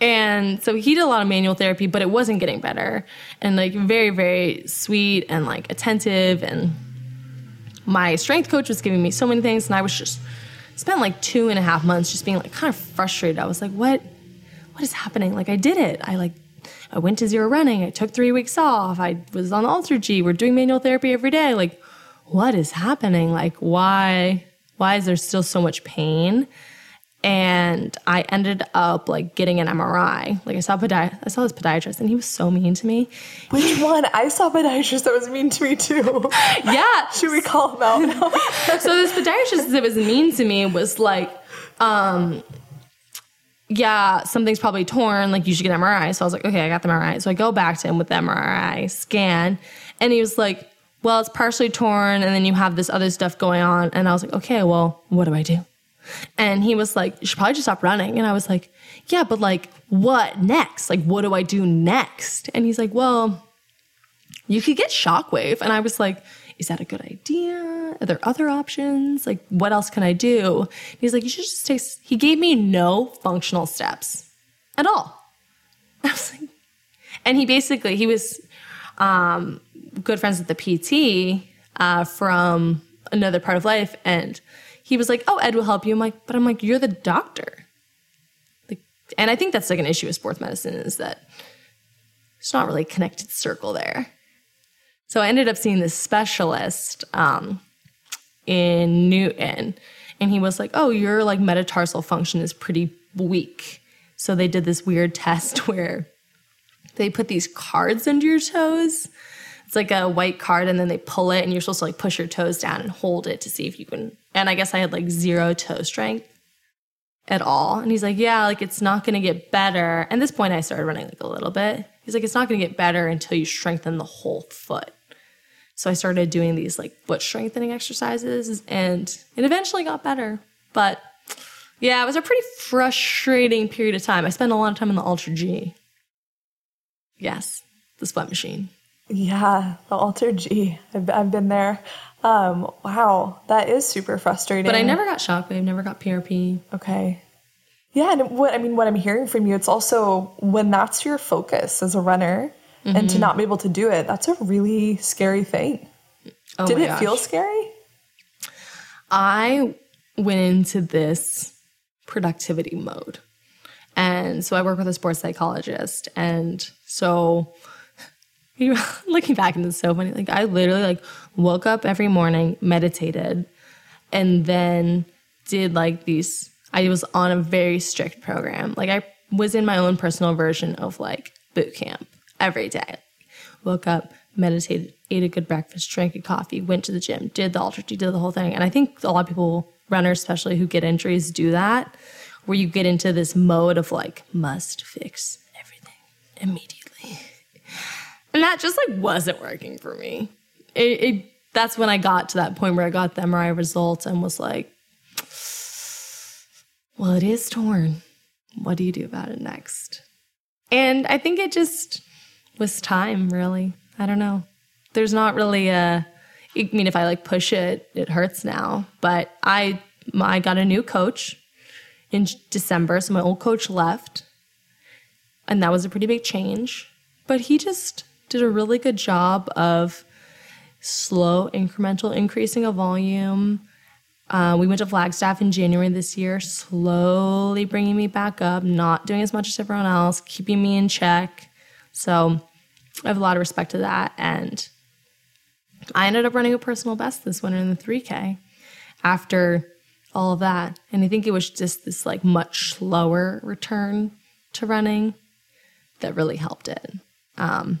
and so he did a lot of manual therapy, but it wasn't getting better. And like very, very sweet and like attentive. And my strength coach was giving me so many things. And I was just spent like two and a half months just being like kind of frustrated. I was like, what, what is happening? Like I did it. I like, I went to zero running. I took three weeks off. I was on the G. We're doing manual therapy every day. Like, what is happening? Like, why, why is there still so much pain? And I ended up like getting an MRI. Like I saw podi- I saw this podiatrist, and he was so mean to me. Which one? I saw a podiatrist that was mean to me too. Yeah, should we call him out? so this podiatrist that was mean to me was like, um, yeah, something's probably torn. Like you should get an MRI. So I was like, okay, I got the MRI. So I go back to him with the MRI scan, and he was like, well, it's partially torn, and then you have this other stuff going on. And I was like, okay, well, what do I do? And he was like, You should probably just stop running. And I was like, Yeah, but like, what next? Like, what do I do next? And he's like, Well, you could get shockwave. And I was like, Is that a good idea? Are there other options? Like, what else can I do? And he's like, You should just take, he gave me no functional steps at all. I was like, and he basically, he was um, good friends with the PT uh, from another part of life. And he was like, "Oh, Ed will help you." I'm like, "But I'm like, you're the doctor." Like, and I think that's like an issue with sports medicine is that it's not really connected circle there. So I ended up seeing this specialist um, in Newton, and he was like, "Oh, your like metatarsal function is pretty weak." So they did this weird test where they put these cards under your toes it's like a white card and then they pull it and you're supposed to like push your toes down and hold it to see if you can and i guess i had like zero toe strength at all. And he's like yeah like it's not going to get better. And this point i started running like a little bit. He's like it's not going to get better until you strengthen the whole foot. So i started doing these like foot strengthening exercises and it eventually got better. But yeah it was a pretty frustrating period of time. I spent a lot of time in the AlterG. yes the sweat machine yeah, the AlterG. G. I've, I've been there. Um, wow, that is super frustrating. But I never got shockwave, never got PRP. Okay. Yeah, and what I mean, what I'm hearing from you, it's also when that's your focus as a runner, mm-hmm. and to mm-hmm. not be able to do it, that's a really scary thing. Oh Did it gosh. feel scary? I went into this productivity mode. And so I work with a sports psychologist. And so looking back and it's so funny. Like I literally like woke up every morning, meditated, and then did like these. I was on a very strict program. Like I was in my own personal version of like boot camp every day. Woke up, meditated, ate a good breakfast, drank a coffee, went to the gym, did the alter, did the whole thing. And I think a lot of people, runners especially, who get injuries, do that, where you get into this mode of like must fix everything immediately and that just like wasn't working for me. It, it, that's when I got to that point where I got the MRI results and was like, well, it is torn. What do you do about it next? And I think it just was time, really. I don't know. There's not really a. I mean, if I like push it, it hurts now. But I, I got a new coach in December, so my old coach left, and that was a pretty big change. But he just did a really good job of slow incremental increasing of volume. Uh, we went to Flagstaff in January this year, slowly bringing me back up, not doing as much as everyone else, keeping me in check. So I have a lot of respect to that. And I ended up running a personal best this winter in the 3K after all of that. And I think it was just this like much slower return to running that really helped it. Um,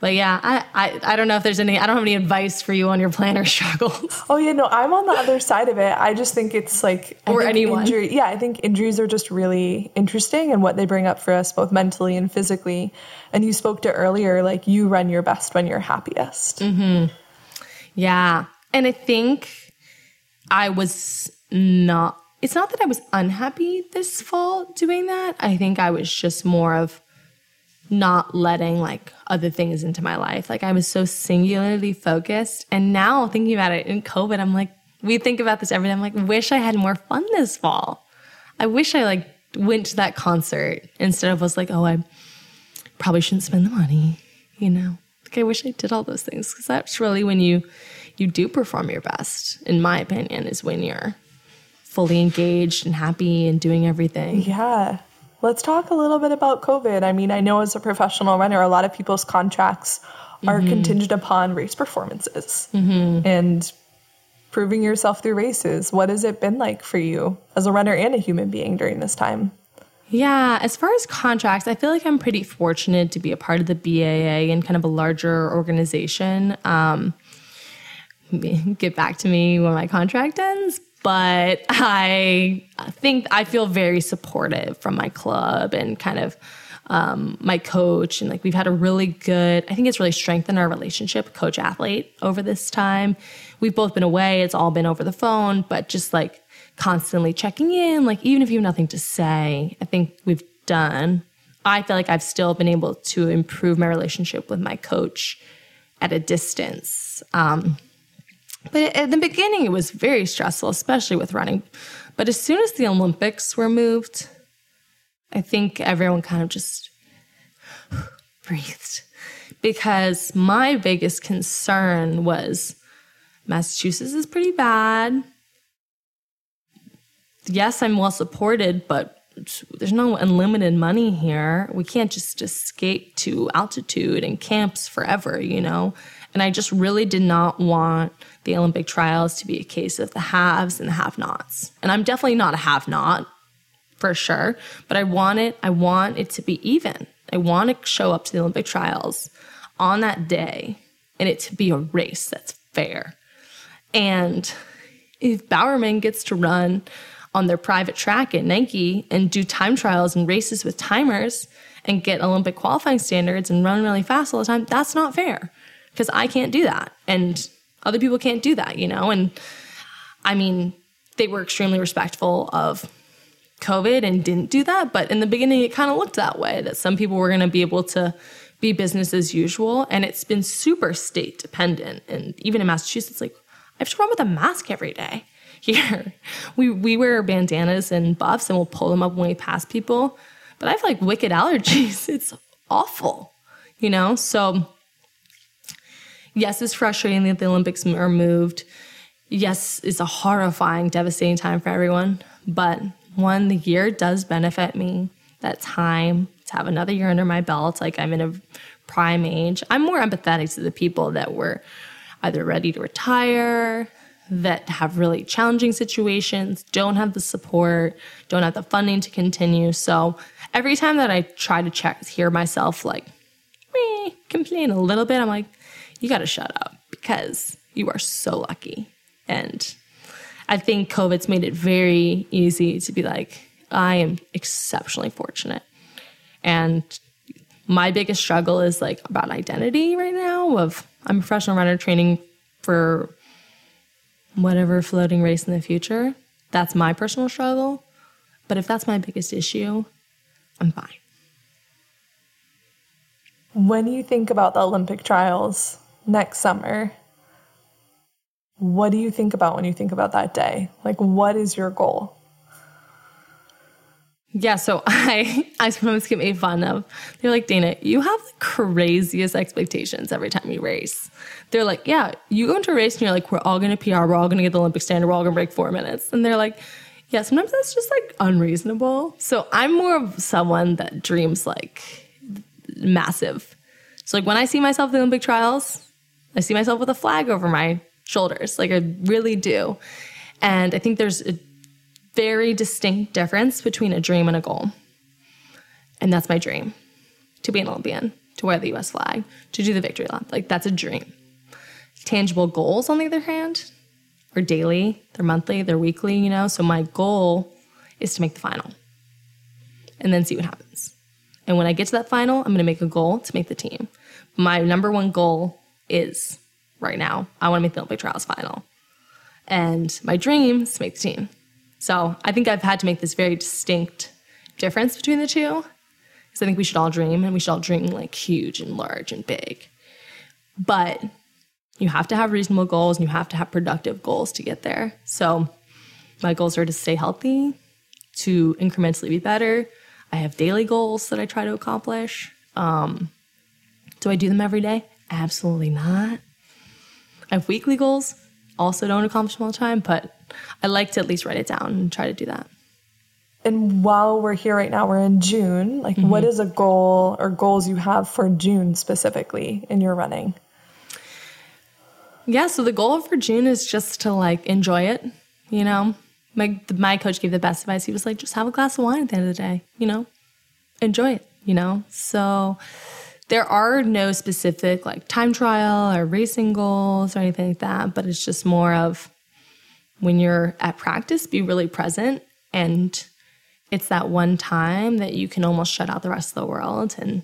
but yeah, I, I, I don't know if there's any, I don't have any advice for you on your plantar struggles. Oh yeah, no, I'm on the other side of it. I just think it's like, or anyone. Injury, yeah, I think injuries are just really interesting and what they bring up for us both mentally and physically. And you spoke to earlier, like you run your best when you're happiest. Mm-hmm. Yeah. And I think I was not, it's not that I was unhappy this fall doing that. I think I was just more of, not letting like other things into my life. Like I was so singularly focused. And now thinking about it in COVID, I'm like, we think about this every day. I'm like, wish I had more fun this fall. I wish I like went to that concert instead of was like, oh, I probably shouldn't spend the money, you know. Like I wish I did all those things because that's really when you you do perform your best, in my opinion, is when you're fully engaged and happy and doing everything. Yeah. Let's talk a little bit about COVID. I mean, I know as a professional runner, a lot of people's contracts are mm-hmm. contingent upon race performances mm-hmm. and proving yourself through races. What has it been like for you as a runner and a human being during this time? Yeah, as far as contracts, I feel like I'm pretty fortunate to be a part of the BAA and kind of a larger organization. Um, get back to me when my contract ends, but I think I feel very supportive from my club and kind of um, my coach. And like we've had a really good i think it's really strengthened our relationship coach athlete over this time. We've both been away. It's all been over the phone but just like constantly checking in. Like even if you have nothing to say i think we've done. I feel like i've still been able to improve my relationship with my coach at a distance. Um, but at the beginning it was very stressful especially with running but as soon as the olympics were moved I think everyone kind of just breathed because my biggest concern was Massachusetts is pretty bad. Yes, I'm well supported, but there's no unlimited money here. We can't just escape to altitude and camps forever, you know? And I just really did not want the Olympic trials to be a case of the haves and the have nots. And I'm definitely not a have not for sure. But I want it, I want it to be even. I want to show up to the Olympic trials on that day and it to be a race that's fair. And if Bowerman gets to run on their private track at Nike and do time trials and races with timers and get Olympic qualifying standards and run really fast all the time, that's not fair because I can't do that. And other people can't do that, you know? And I mean, they were extremely respectful of COVID and didn't do that. But in the beginning, it kind of looked that way that some people were going to be able to be business as usual. And it's been super state dependent. And even in Massachusetts, like I have to run with a mask every day. Here, we, we wear bandanas and buffs and we'll pull them up when we pass people. But I have like wicked allergies. It's awful, you know? So, yes, it's frustrating that the Olympics are moved. Yes, it's a horrifying, devastating time for everyone. But one, the year does benefit me. That time to have another year under my belt, like I'm in a prime age. I'm more empathetic to the people that were either ready to retire, that have really challenging situations, don't have the support, don't have the funding to continue. So every time that I try to check, hear myself like, me complain a little bit, I'm like, you got to shut up because you are so lucky. And I think COVID's made it very easy to be like, I am exceptionally fortunate. And my biggest struggle is like about identity right now of I'm a professional runner training for whatever floating race in the future. That's my personal struggle. But if that's my biggest issue, I'm fine. When you think about the Olympic trials next summer, what do you think about when you think about that day? Like, what is your goal? Yeah, so I I sometimes get made fun of. They're like, Dana, you have the craziest expectations every time you race. They're like, yeah, you go into a race and you're like, we're all gonna PR, we're all gonna get the Olympic standard, we're all gonna break four minutes. And they're like, yeah, sometimes that's just like unreasonable. So I'm more of someone that dreams like massive. So like when I see myself in the Olympic trials, I see myself with a flag over my shoulders. Like I really do. And I think there's a very distinct difference between a dream and a goal. And that's my dream to be an Olympian, to wear the US flag, to do the victory lap. Like that's a dream. Tangible goals, on the other hand, are daily, they're monthly, they're weekly, you know. So my goal is to make the final and then see what happens. And when I get to that final, I'm going to make a goal to make the team. My number one goal is right now. I want to make the Olympic trials final. And my dream is to make the team. So I think I've had to make this very distinct difference between the two. Because I think we should all dream and we should all dream like huge and large and big. But you have to have reasonable goals and you have to have productive goals to get there. So my goals are to stay healthy, to incrementally be better. I have daily goals that I try to accomplish. Um, do I do them every day? Absolutely not. I have weekly goals, also don't accomplish them all the time, but I like to at least write it down and try to do that. And while we're here right now, we're in June. Like, mm-hmm. what is a goal or goals you have for June specifically in your running? Yeah, so the goal for June is just to like enjoy it, you know. My my coach gave the best advice. He was like, just have a glass of wine at the end of the day, you know, enjoy it, you know. So there are no specific like time trial or racing goals or anything like that, but it's just more of when you're at practice, be really present and it's that one time that you can almost shut out the rest of the world and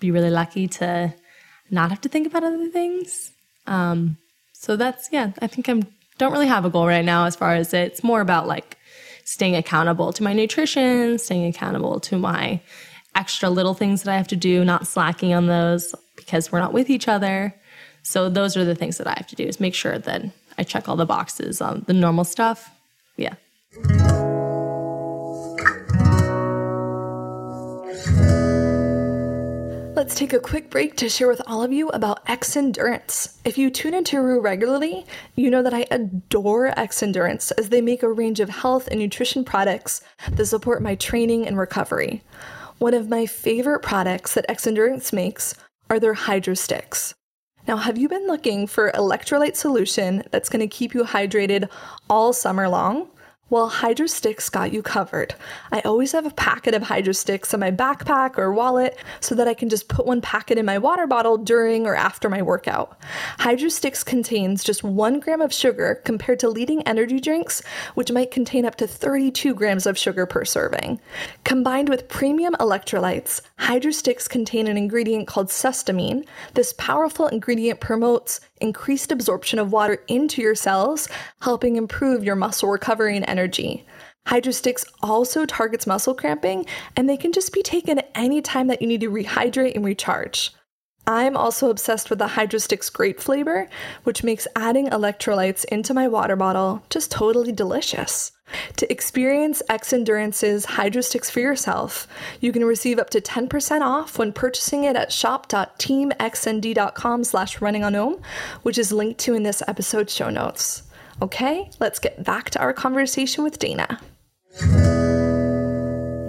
be really lucky to not have to think about other things um, so that's yeah, I think I'm don't really have a goal right now as far as it. it's more about like staying accountable to my nutrition, staying accountable to my extra little things that I have to do, not slacking on those because we're not with each other. So those are the things that I have to do is make sure that I check all the boxes on the normal stuff. Yeah. Let's take a quick break to share with all of you about Xendurance. If you tune into Rue regularly, you know that I adore Xendurance as they make a range of health and nutrition products that support my training and recovery. One of my favorite products that Xendurance makes are their Hydrostix. Now, have you been looking for electrolyte solution that's going to keep you hydrated all summer long? Well, Hydrostix got you covered. I always have a packet of Hydrostix in my backpack or wallet so that I can just put one packet in my water bottle during or after my workout. Hydrostix contains just one gram of sugar compared to leading energy drinks, which might contain up to 32 grams of sugar per serving. Combined with premium electrolytes, Hydrostix contain an ingredient called Sustamine. This powerful ingredient promotes increased absorption of water into your cells, helping improve your muscle recovery and energy. Hydrostix also targets muscle cramping, and they can just be taken at any time that you need to rehydrate and recharge. I'm also obsessed with the Hydrostix grape flavor, which makes adding electrolytes into my water bottle just totally delicious. To experience Xendurance's Hydrostix for yourself, you can receive up to 10% off when purchasing it at shop.teamxnd.com slash running on Om, which is linked to in this episode's show notes. Okay, let's get back to our conversation with Dana.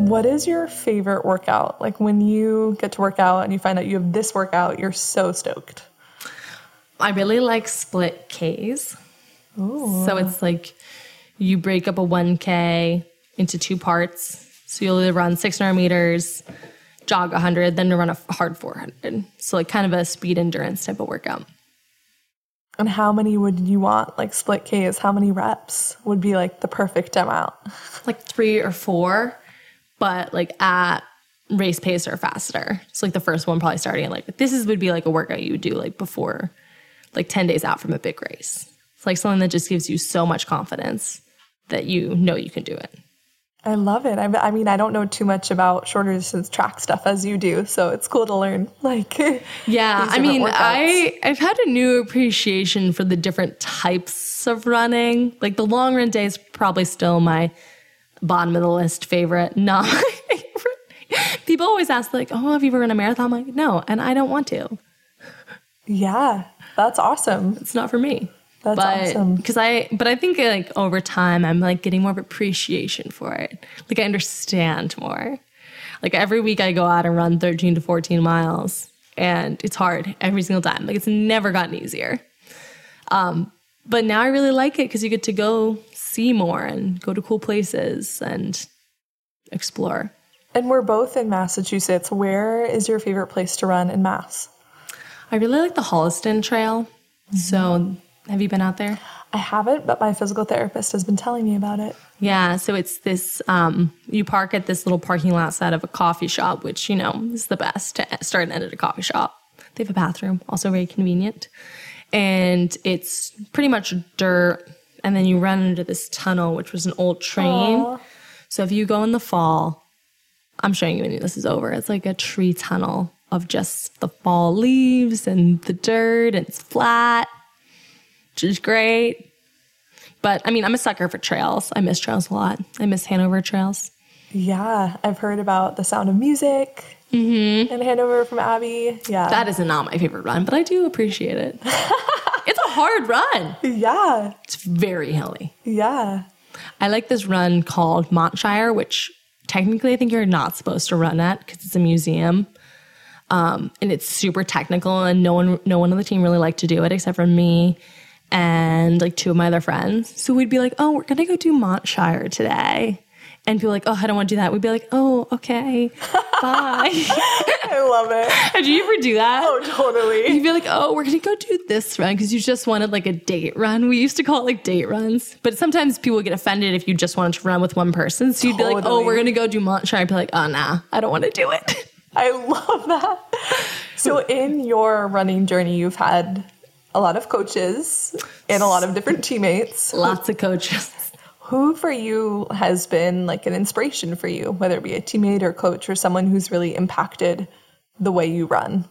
What is your favorite workout? Like when you get to work out and you find out you have this workout, you're so stoked. I really like split Ks. Ooh. So it's like you break up a 1K into two parts. So you'll either run 600 meters, jog 100, then to run a hard 400. So, like, kind of a speed endurance type of workout. And how many would you want, like split Ks? How many reps would be like the perfect amount? Like three or four, but like at race pace or faster. So like the first one probably starting at like this is would be like a workout you would do like before, like ten days out from a big race. It's like something that just gives you so much confidence that you know you can do it. I love it. I, I, mean, I don't know too much about shorter distance track stuff as you do, so it's cool to learn. Like, yeah, I mean, workouts. I I've had a new appreciation for the different types of running. Like the long run day is probably still my bottom of the list favorite, not my favorite. People always ask like, "Oh, have you ever run a marathon?" I'm like, "No," and I don't want to. Yeah, that's awesome. It's not for me. That's but, awesome. Because I, but I think like over time, I'm like getting more of appreciation for it. Like I understand more. Like every week, I go out and run 13 to 14 miles, and it's hard every single time. Like it's never gotten easier. Um, but now I really like it because you get to go see more and go to cool places and explore. And we're both in Massachusetts. Where is your favorite place to run in Mass? I really like the Holliston Trail. Mm-hmm. So have you been out there? I haven't, but my physical therapist has been telling me about it. Yeah, so it's this um, you park at this little parking lot outside of a coffee shop, which, you know, is the best to start and end at a coffee shop. They have a bathroom, also very convenient. And it's pretty much dirt. And then you run into this tunnel, which was an old train. Aww. So if you go in the fall, I'm showing you when this is over. It's like a tree tunnel of just the fall leaves and the dirt, and it's flat which is great. But I mean, I'm a sucker for trails. I miss trails a lot. I miss Hanover trails. Yeah, I've heard about the sound of music mm-hmm. and Hanover from Abbey. Yeah. That is not my favorite run, but I do appreciate it. it's a hard run. yeah. It's very hilly. Yeah. I like this run called Montshire, which technically I think you're not supposed to run at because it's a museum. Um, and it's super technical, and no one, no one on the team really liked to do it except for me and like two of my other friends. So we'd be like, "Oh, we're gonna go do Montshire today," and people like, "Oh, I don't want to do that." We'd be like, "Oh, okay, bye." I love it. Did you ever do that? Oh, totally. You'd be like, oh, we're gonna go do this run because you just wanted like a date run. We used to call it like date runs, but sometimes people get offended if you just wanted to run with one person. So you'd be like, oh, we're gonna go do Montshire. I'd be like, oh, nah, I don't want to do it. I love that. So, in your running journey, you've had a lot of coaches and a lot of different teammates. Lots of coaches. Who for you has been like an inspiration for you, whether it be a teammate or coach or someone who's really impacted the way you run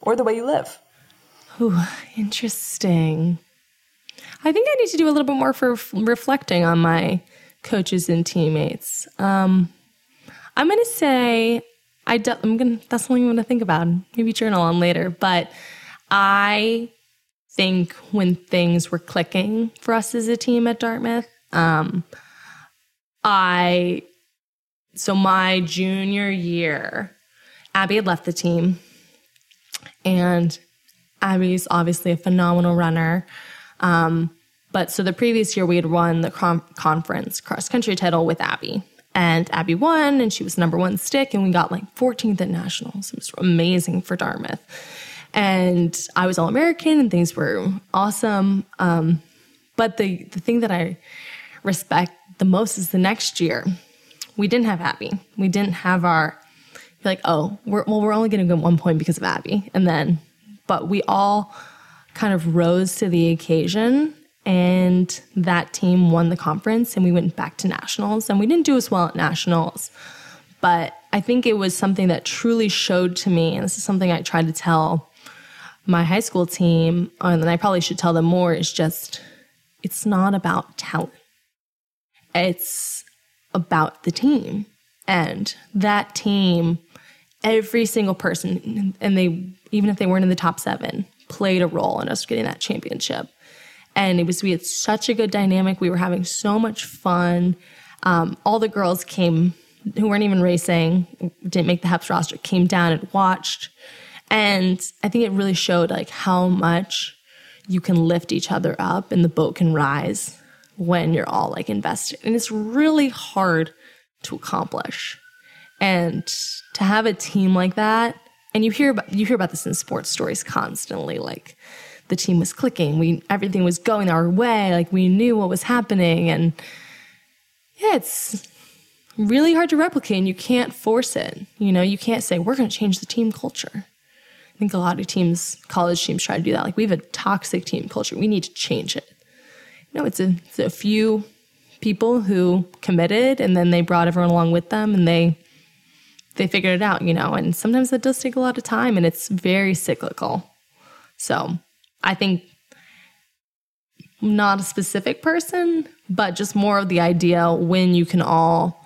or the way you live? Ooh, interesting. I think I need to do a little bit more for reflecting on my coaches and teammates. Um, I'm gonna say I do, I'm gonna that's something I'm gonna think about. Maybe journal on later. But I think when things were clicking for us as a team at Dartmouth, um, I so my junior year, Abbey had left the team, and Abbey's obviously a phenomenal runner. Um, but so the previous year we had won the com- conference cross country title with Abbey. And Abbey won, and she was number one stick, and we got like 14th at nationals. It was amazing for Dartmouth. And I was all American, and things were awesome. Um, but the the thing that I respect the most is the next year. We didn't have Abbey. We didn't have our like, oh, we're well, we're only going to get one point because of Abbey, and then, but we all kind of rose to the occasion, and that team won the conference, and we went back to nationals, and we didn't do as well at nationals, but I think it was something that truly showed to me, and this is something I tried to tell my high school team, and I probably should tell them more. Is just, it's not about talent it's about the team. And that team every single person and they even if they weren't in the top seven played a role in us getting that championship. And it was we had such a good dynamic. We were having so much fun. Um, all the girls came who weren't even racing didn't make the heps roster came down and watched. And i think it really showed like how much you can lift each other up and the boat can rise when you're all like invested. And it's really hard to accomplish. And to have a team like that, and you hear about you hear about this in sports stories constantly, like the team was clicking, we everything was going our way, like we knew what was happening. And yeah, it's really hard to replicate and you can't force it. You know, you can't say, we're gonna change the team culture. I think a lot of teams, college teams try to do that. Like we have a toxic team culture. We need to change it no, it's a, it's a few people who committed and then they brought everyone along with them and they they figured it out, you know. And sometimes that does take a lot of time and it's very cyclical. So I think not a specific person, but just more of the idea when you can all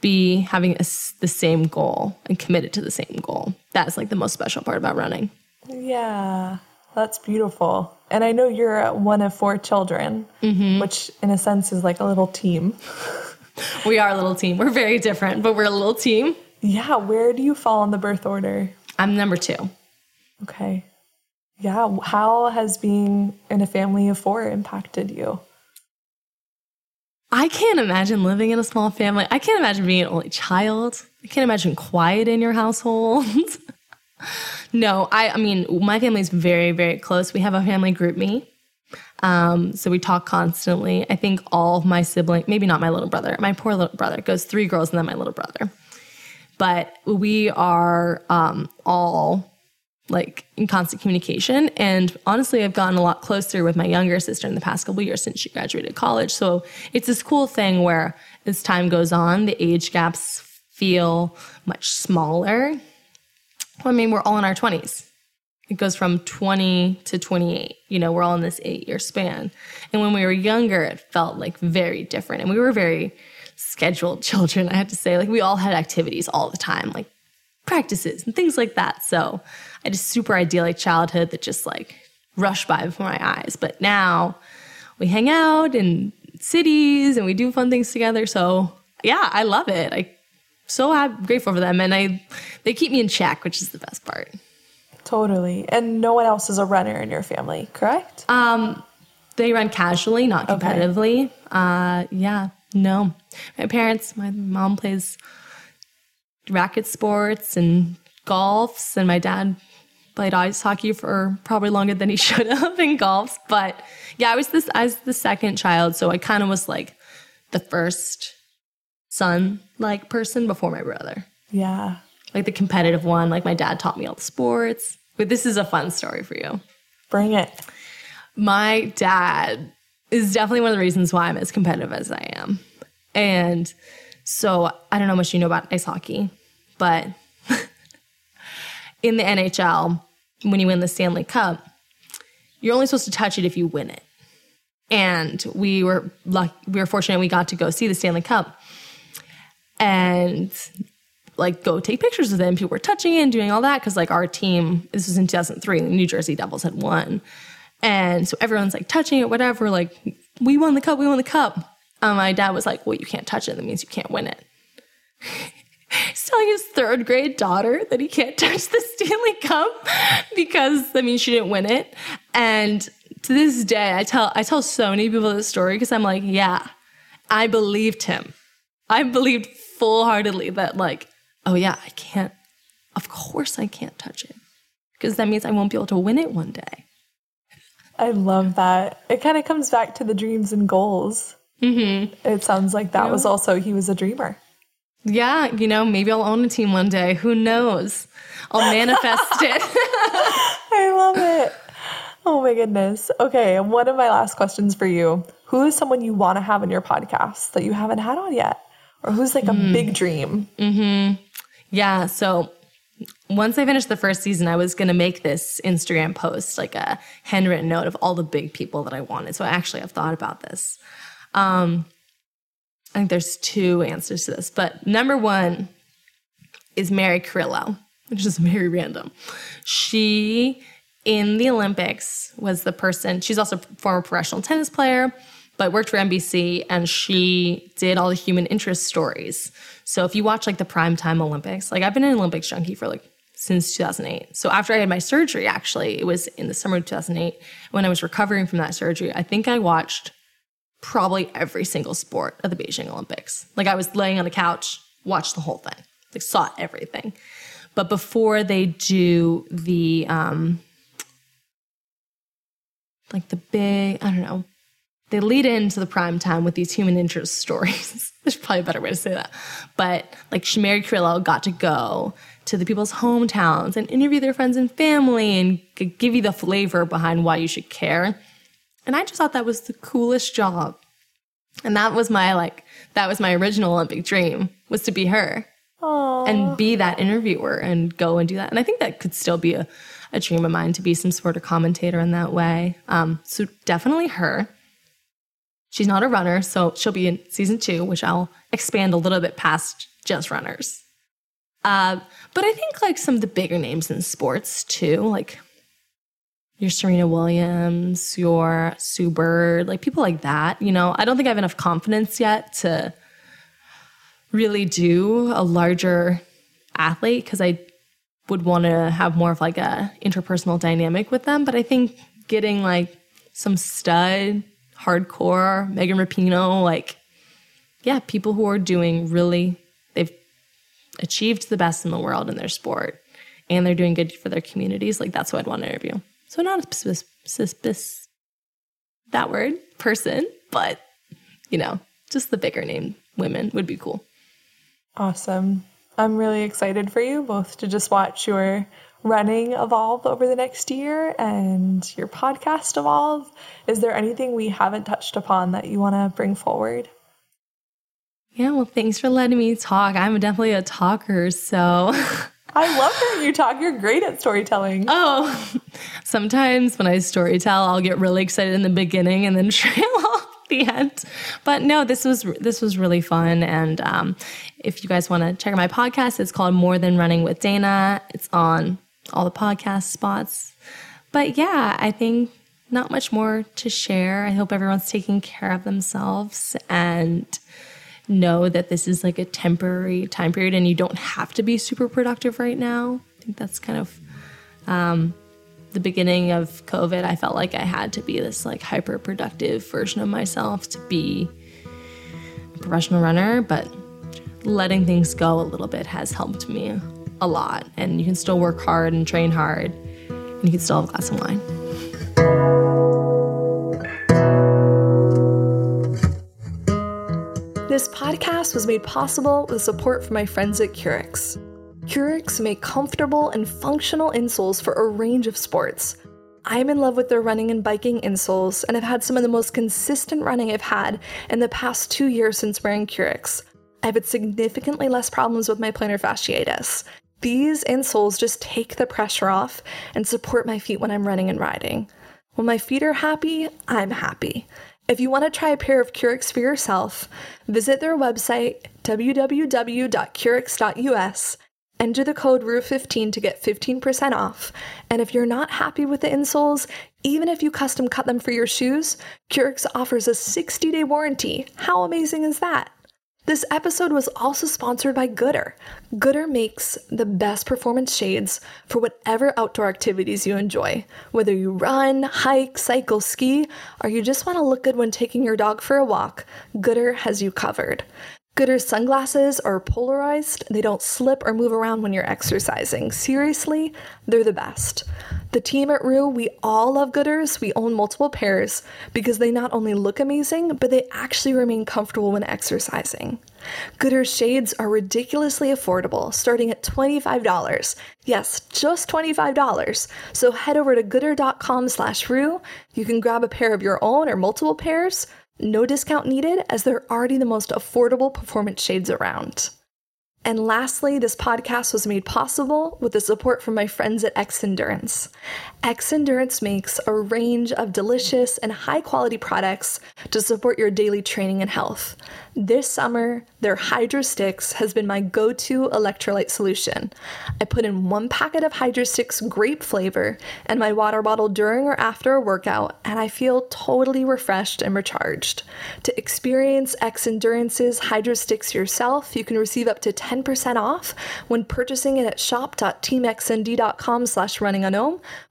be having a the same goal and committed to the same goal. That's like the most special part about running. Yeah, that's beautiful. And I know you're uh, one of four children, mm-hmm. which in a sense is like a little team. We are a little team. We're very different, but we're a little team. Yeah, where do you fall in the birth order? I'm number two. Okay. Yeah, how has being in a family of four impacted you? I can't imagine living in a small family. I can't imagine being an only child. I can't imagine quiet in your household. no, I, I mean, my family's very, very close. We have a family GroupMe. Um, so we talk constantly. I think all of my siblings, maybe not my little brother, my poor little brother, goes three girls and then my little brother. But we are um, all like in constant communication. And honestly, I've gotten a lot closer with my younger sister in the past couple years since she graduated college. So it's this cool thing where as time goes on, the age gaps feel much smaller. I mean, we're all in our 20s. it goes from 20 to 28. You know, we're all in this eight year span. And when we were younger, it felt like very different. And we were very scheduled children, I have to say. Like, we all had activities all the time, like practices and things like that. So I had a super idyllic childhood that just like rushed by before my eyes. But now we hang out in cities and we do fun things together. So yeah, I love it. I so I'm grateful for them, and I they keep me in check, which is the best part. Totally. And no one else is a runner in your family, correct? Um, they run casually, not competitively. Okay. Uh, yeah, no. My parents, my mom plays racket sports and golfs, and my dad played ice hockey for probably longer than he should have in golfs. But yeah, I was this I was the second child, so I kind of was like the first son like person before my brother. Yeah. Like the competitive one. Like my dad taught me all the sports. But this is a fun story for you. Bring it. My dad is definitely one of the reasons why I'm as competitive as I am. And so I don't know much you know about ice hockey, but in the NHL, when you win the Stanley Cup, you're only supposed to touch it if you win it. And we were lucky, we were fortunate we got to go see the Stanley Cup and like go take pictures with them. People were touching it and doing all that because like our team, this was in 2003, the New Jersey Devils had won. And so everyone's like touching it, whatever. Like, we won the cup, we won the cup. Um, my dad was like, well, you can't touch it. That means you can't win it. He's telling his third grade daughter that he can't touch the Stanley Cup because that means she didn't win it. And to this day, I tell I tell so many people this story because I'm like, yeah, I believed him. I believed full heartedly that, like, oh yeah, I can't, of course I can't touch it because that means I won't be able to win it one day. I love that. It kind of comes back to the dreams and goals. Mm-hmm. It sounds like that was also, he was a dreamer. Yeah, you know, maybe I'll own a team one day. Who knows? I'll manifest it. I love it. Oh my goodness. Okay, and one of my last questions for you. Who is someone you want to have in your podcast that you haven't had on yet? Or who's like a mm. big dream? Mm-hmm. Yeah. So once I finished the first season, I was going to make this Instagram post, like a handwritten note of all the big people that I wanted. So I actually have thought about this. Um, I think there's two answers to this, but number one is Mary Carillo, which is very random. She in the Olympics was the person, she's also a former professional tennis player but worked for NBC and she did all the human interest stories. So if you watch like the primetime Olympics, like I've been an Olympics junkie for like since 2008. So after I had my surgery, actually, it was in the summer of 2008 when I was recovering from that surgery. I think I watched probably every single sport of the Beijing Olympics. Like I was laying on the couch, watched the whole thing, like saw everything. But before they do the um like the big, I don't know, they lead into the prime time with these human interest stories. There's probably a better way to say that. But like Mary Carillo got to go to the people's hometowns and interview their friends and family and give you the flavor behind why you should care. And I just thought that was the coolest job. And that was my like that was my original Olympic dream was to be her. Aww. And be that interviewer and go and do that. And I think that could still be a, a dream of mine to be some sort of commentator in that way. Um, so definitely her. She's not a runner, so she'll be in season two, which I'll expand a little bit past just runners. Uh, but I think like some of the bigger names in sports too, like your Serena Williams, your Sue Bird, like people like that. You know, I don't think I have enough confidence yet to really do a larger athlete because I would want to have more of like a interpersonal dynamic with them. But I think getting like some stud hardcore, Megan Rapinoe, like, yeah, people who are doing really, they've achieved the best in the world in their sport and they're doing good for their communities. Like, that's who I'd want to interview. So, not a specific, that word, person, but, you know, just the bigger name women would be cool. Awesome. I'm really excited for you both to just watch your running evolve over the next year and your podcast evolve. Is there anything we haven't touched upon that you want to bring forward? Yeah, well, thanks for letting me talk. I'm definitely a talker, so I love hearing you talk. You're great at storytelling. Oh, sometimes when I storytell, I'll get really excited in the beginning and then trail off the end. But no, this was this was really fun. And um, if you guys want to check out my podcast, it's called More Than Running with Dana. It's on all the podcast spots. But yeah, I think not much more to share. I hope everyone's taking care of themselves and know that this is like a temporary time period and you don't have to be super productive right now. I think that's kind of um, the beginning of COVID. I felt like I had to be this like hyper productive version of myself to be a professional runner, but letting things go a little bit has helped me a lot. And you can still work hard and train hard, and you can still have a glass of wine. This podcast was made possible with support from my friends at Currex. Currex make comfortable and functional insoles for a range of sports. I'm in love with their running and biking insoles and I've had some of the most consistent running I've had in the past two years since wearing Currex. I've had significantly less problems with my plantar fasciitis. These insoles just take the pressure off and support my feet when I'm running and riding. When my feet are happy, I'm happy. If you want to try a pair of Currex for yourself, visit their website www.currex.us, enter the code RUE15 to get 15% off. And if you're not happy with the insoles, even if you custom cut them for your shoes, Currex offers a 60 day warranty. How amazing is that? This episode was also sponsored by Goodr. Goodr makes the best performance shades for whatever outdoor activities you enjoy. Whether you run, hike, cycle, ski, or you just want to look good when taking your dog for a walk, Goodr has you covered. Goodr's sunglasses are polarized. They don't slip or move around when you're exercising. Seriously, they're the best. The team at Rue, we all love Goodrs. We own multiple pairs because they not only look amazing, but they actually remain comfortable when exercising. Goodr's shades are ridiculously affordable, starting at $25. Yes, just $25. So head over to goodr.com slash rue. You can grab a pair of your own or multiple pairs no discount needed, as they're already the most affordable performance shades around. And lastly, this podcast was made possible with the support from my friends at Xendurance. X Endurance makes a range of delicious and high quality products to support your daily training and health. This summer, their Hydrostix has been my go to electrolyte solution. I put in one packet of Hydrostix grape flavor in my water bottle during or after a workout, and I feel totally refreshed and recharged. To experience Xendurance's Hydro Stix yourself, you can receive up to 10 10% off when purchasing it at shop.teamxnd.com slash running on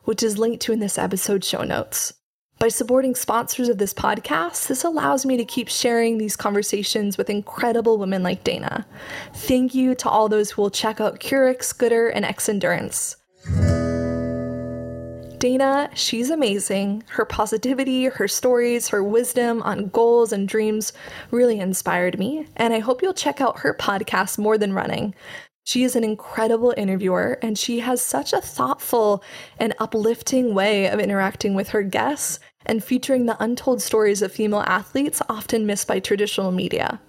which is linked to in this episode show notes. By supporting sponsors of this podcast, this allows me to keep sharing these conversations with incredible women like Dana. Thank you to all those who will check out Currex, Goodr, and Xendurance. Dana, she's amazing. Her positivity, her stories, her wisdom on goals and dreams really inspired me, and I hope you'll check out her podcast, More Than Running. She is an incredible interviewer, and she has such a thoughtful and uplifting way of interacting with her guests and featuring the untold stories of female athletes often missed by traditional media.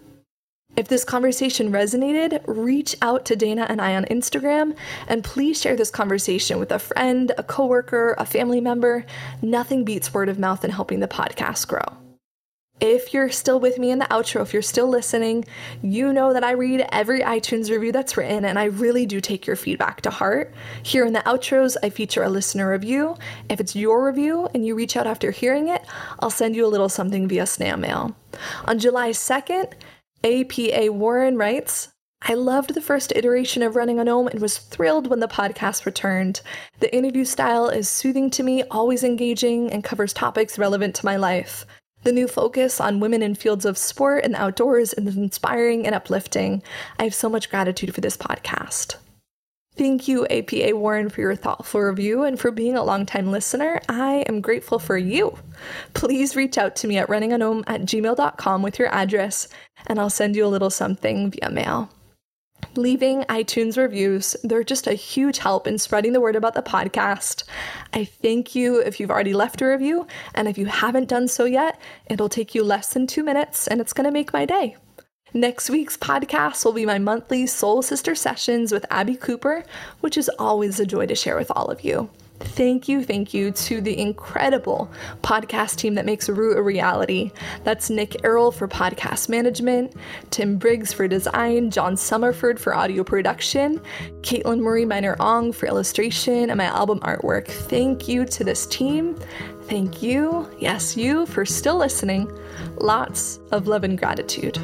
If this conversation resonated, reach out to Dana and I on Instagram and please share this conversation with a friend, a coworker, a family member. Nothing beats word of mouth in helping the podcast grow. If you're still with me in the outro, if you're still listening, you know that I read every iTunes review that's written and I really do take your feedback to heart. Here in the outros, I feature a listener review. If it's your review and you reach out after hearing it, I'll send you a little something via snail mail. On July 2nd, APA Warren writes, I loved the first iteration of Running on Om and was thrilled when the podcast returned. The interview style is soothing to me, always engaging, and covers topics relevant to my life. The new focus on women in fields of sport and outdoors is inspiring and uplifting. I have so much gratitude for this podcast. Thank you, APA Warren, for your thoughtful review and for being a longtime listener. I am grateful for you. Please reach out to me at runningonom at gmail.com with your address, and I'll send you a little something via mail. Leaving iTunes reviews, they're just a huge help in spreading the word about the podcast. I thank you if you've already left a review, and if you haven't done so yet, it'll take you less than two minutes and it's going to make my day. Next week's podcast will be my monthly Soul Sister sessions with Abbey Cooper, which is always a joy to share with all of you. Thank you, thank you to the incredible podcast team that makes Root a reality. That's Nick Errol for podcast management, Tim Briggs for design, John Summerford for audio production, Caitlin Marie Miner Ong for illustration and my album artwork. Thank you to this team. Thank you, yes, you, for still listening. Lots of love and gratitude.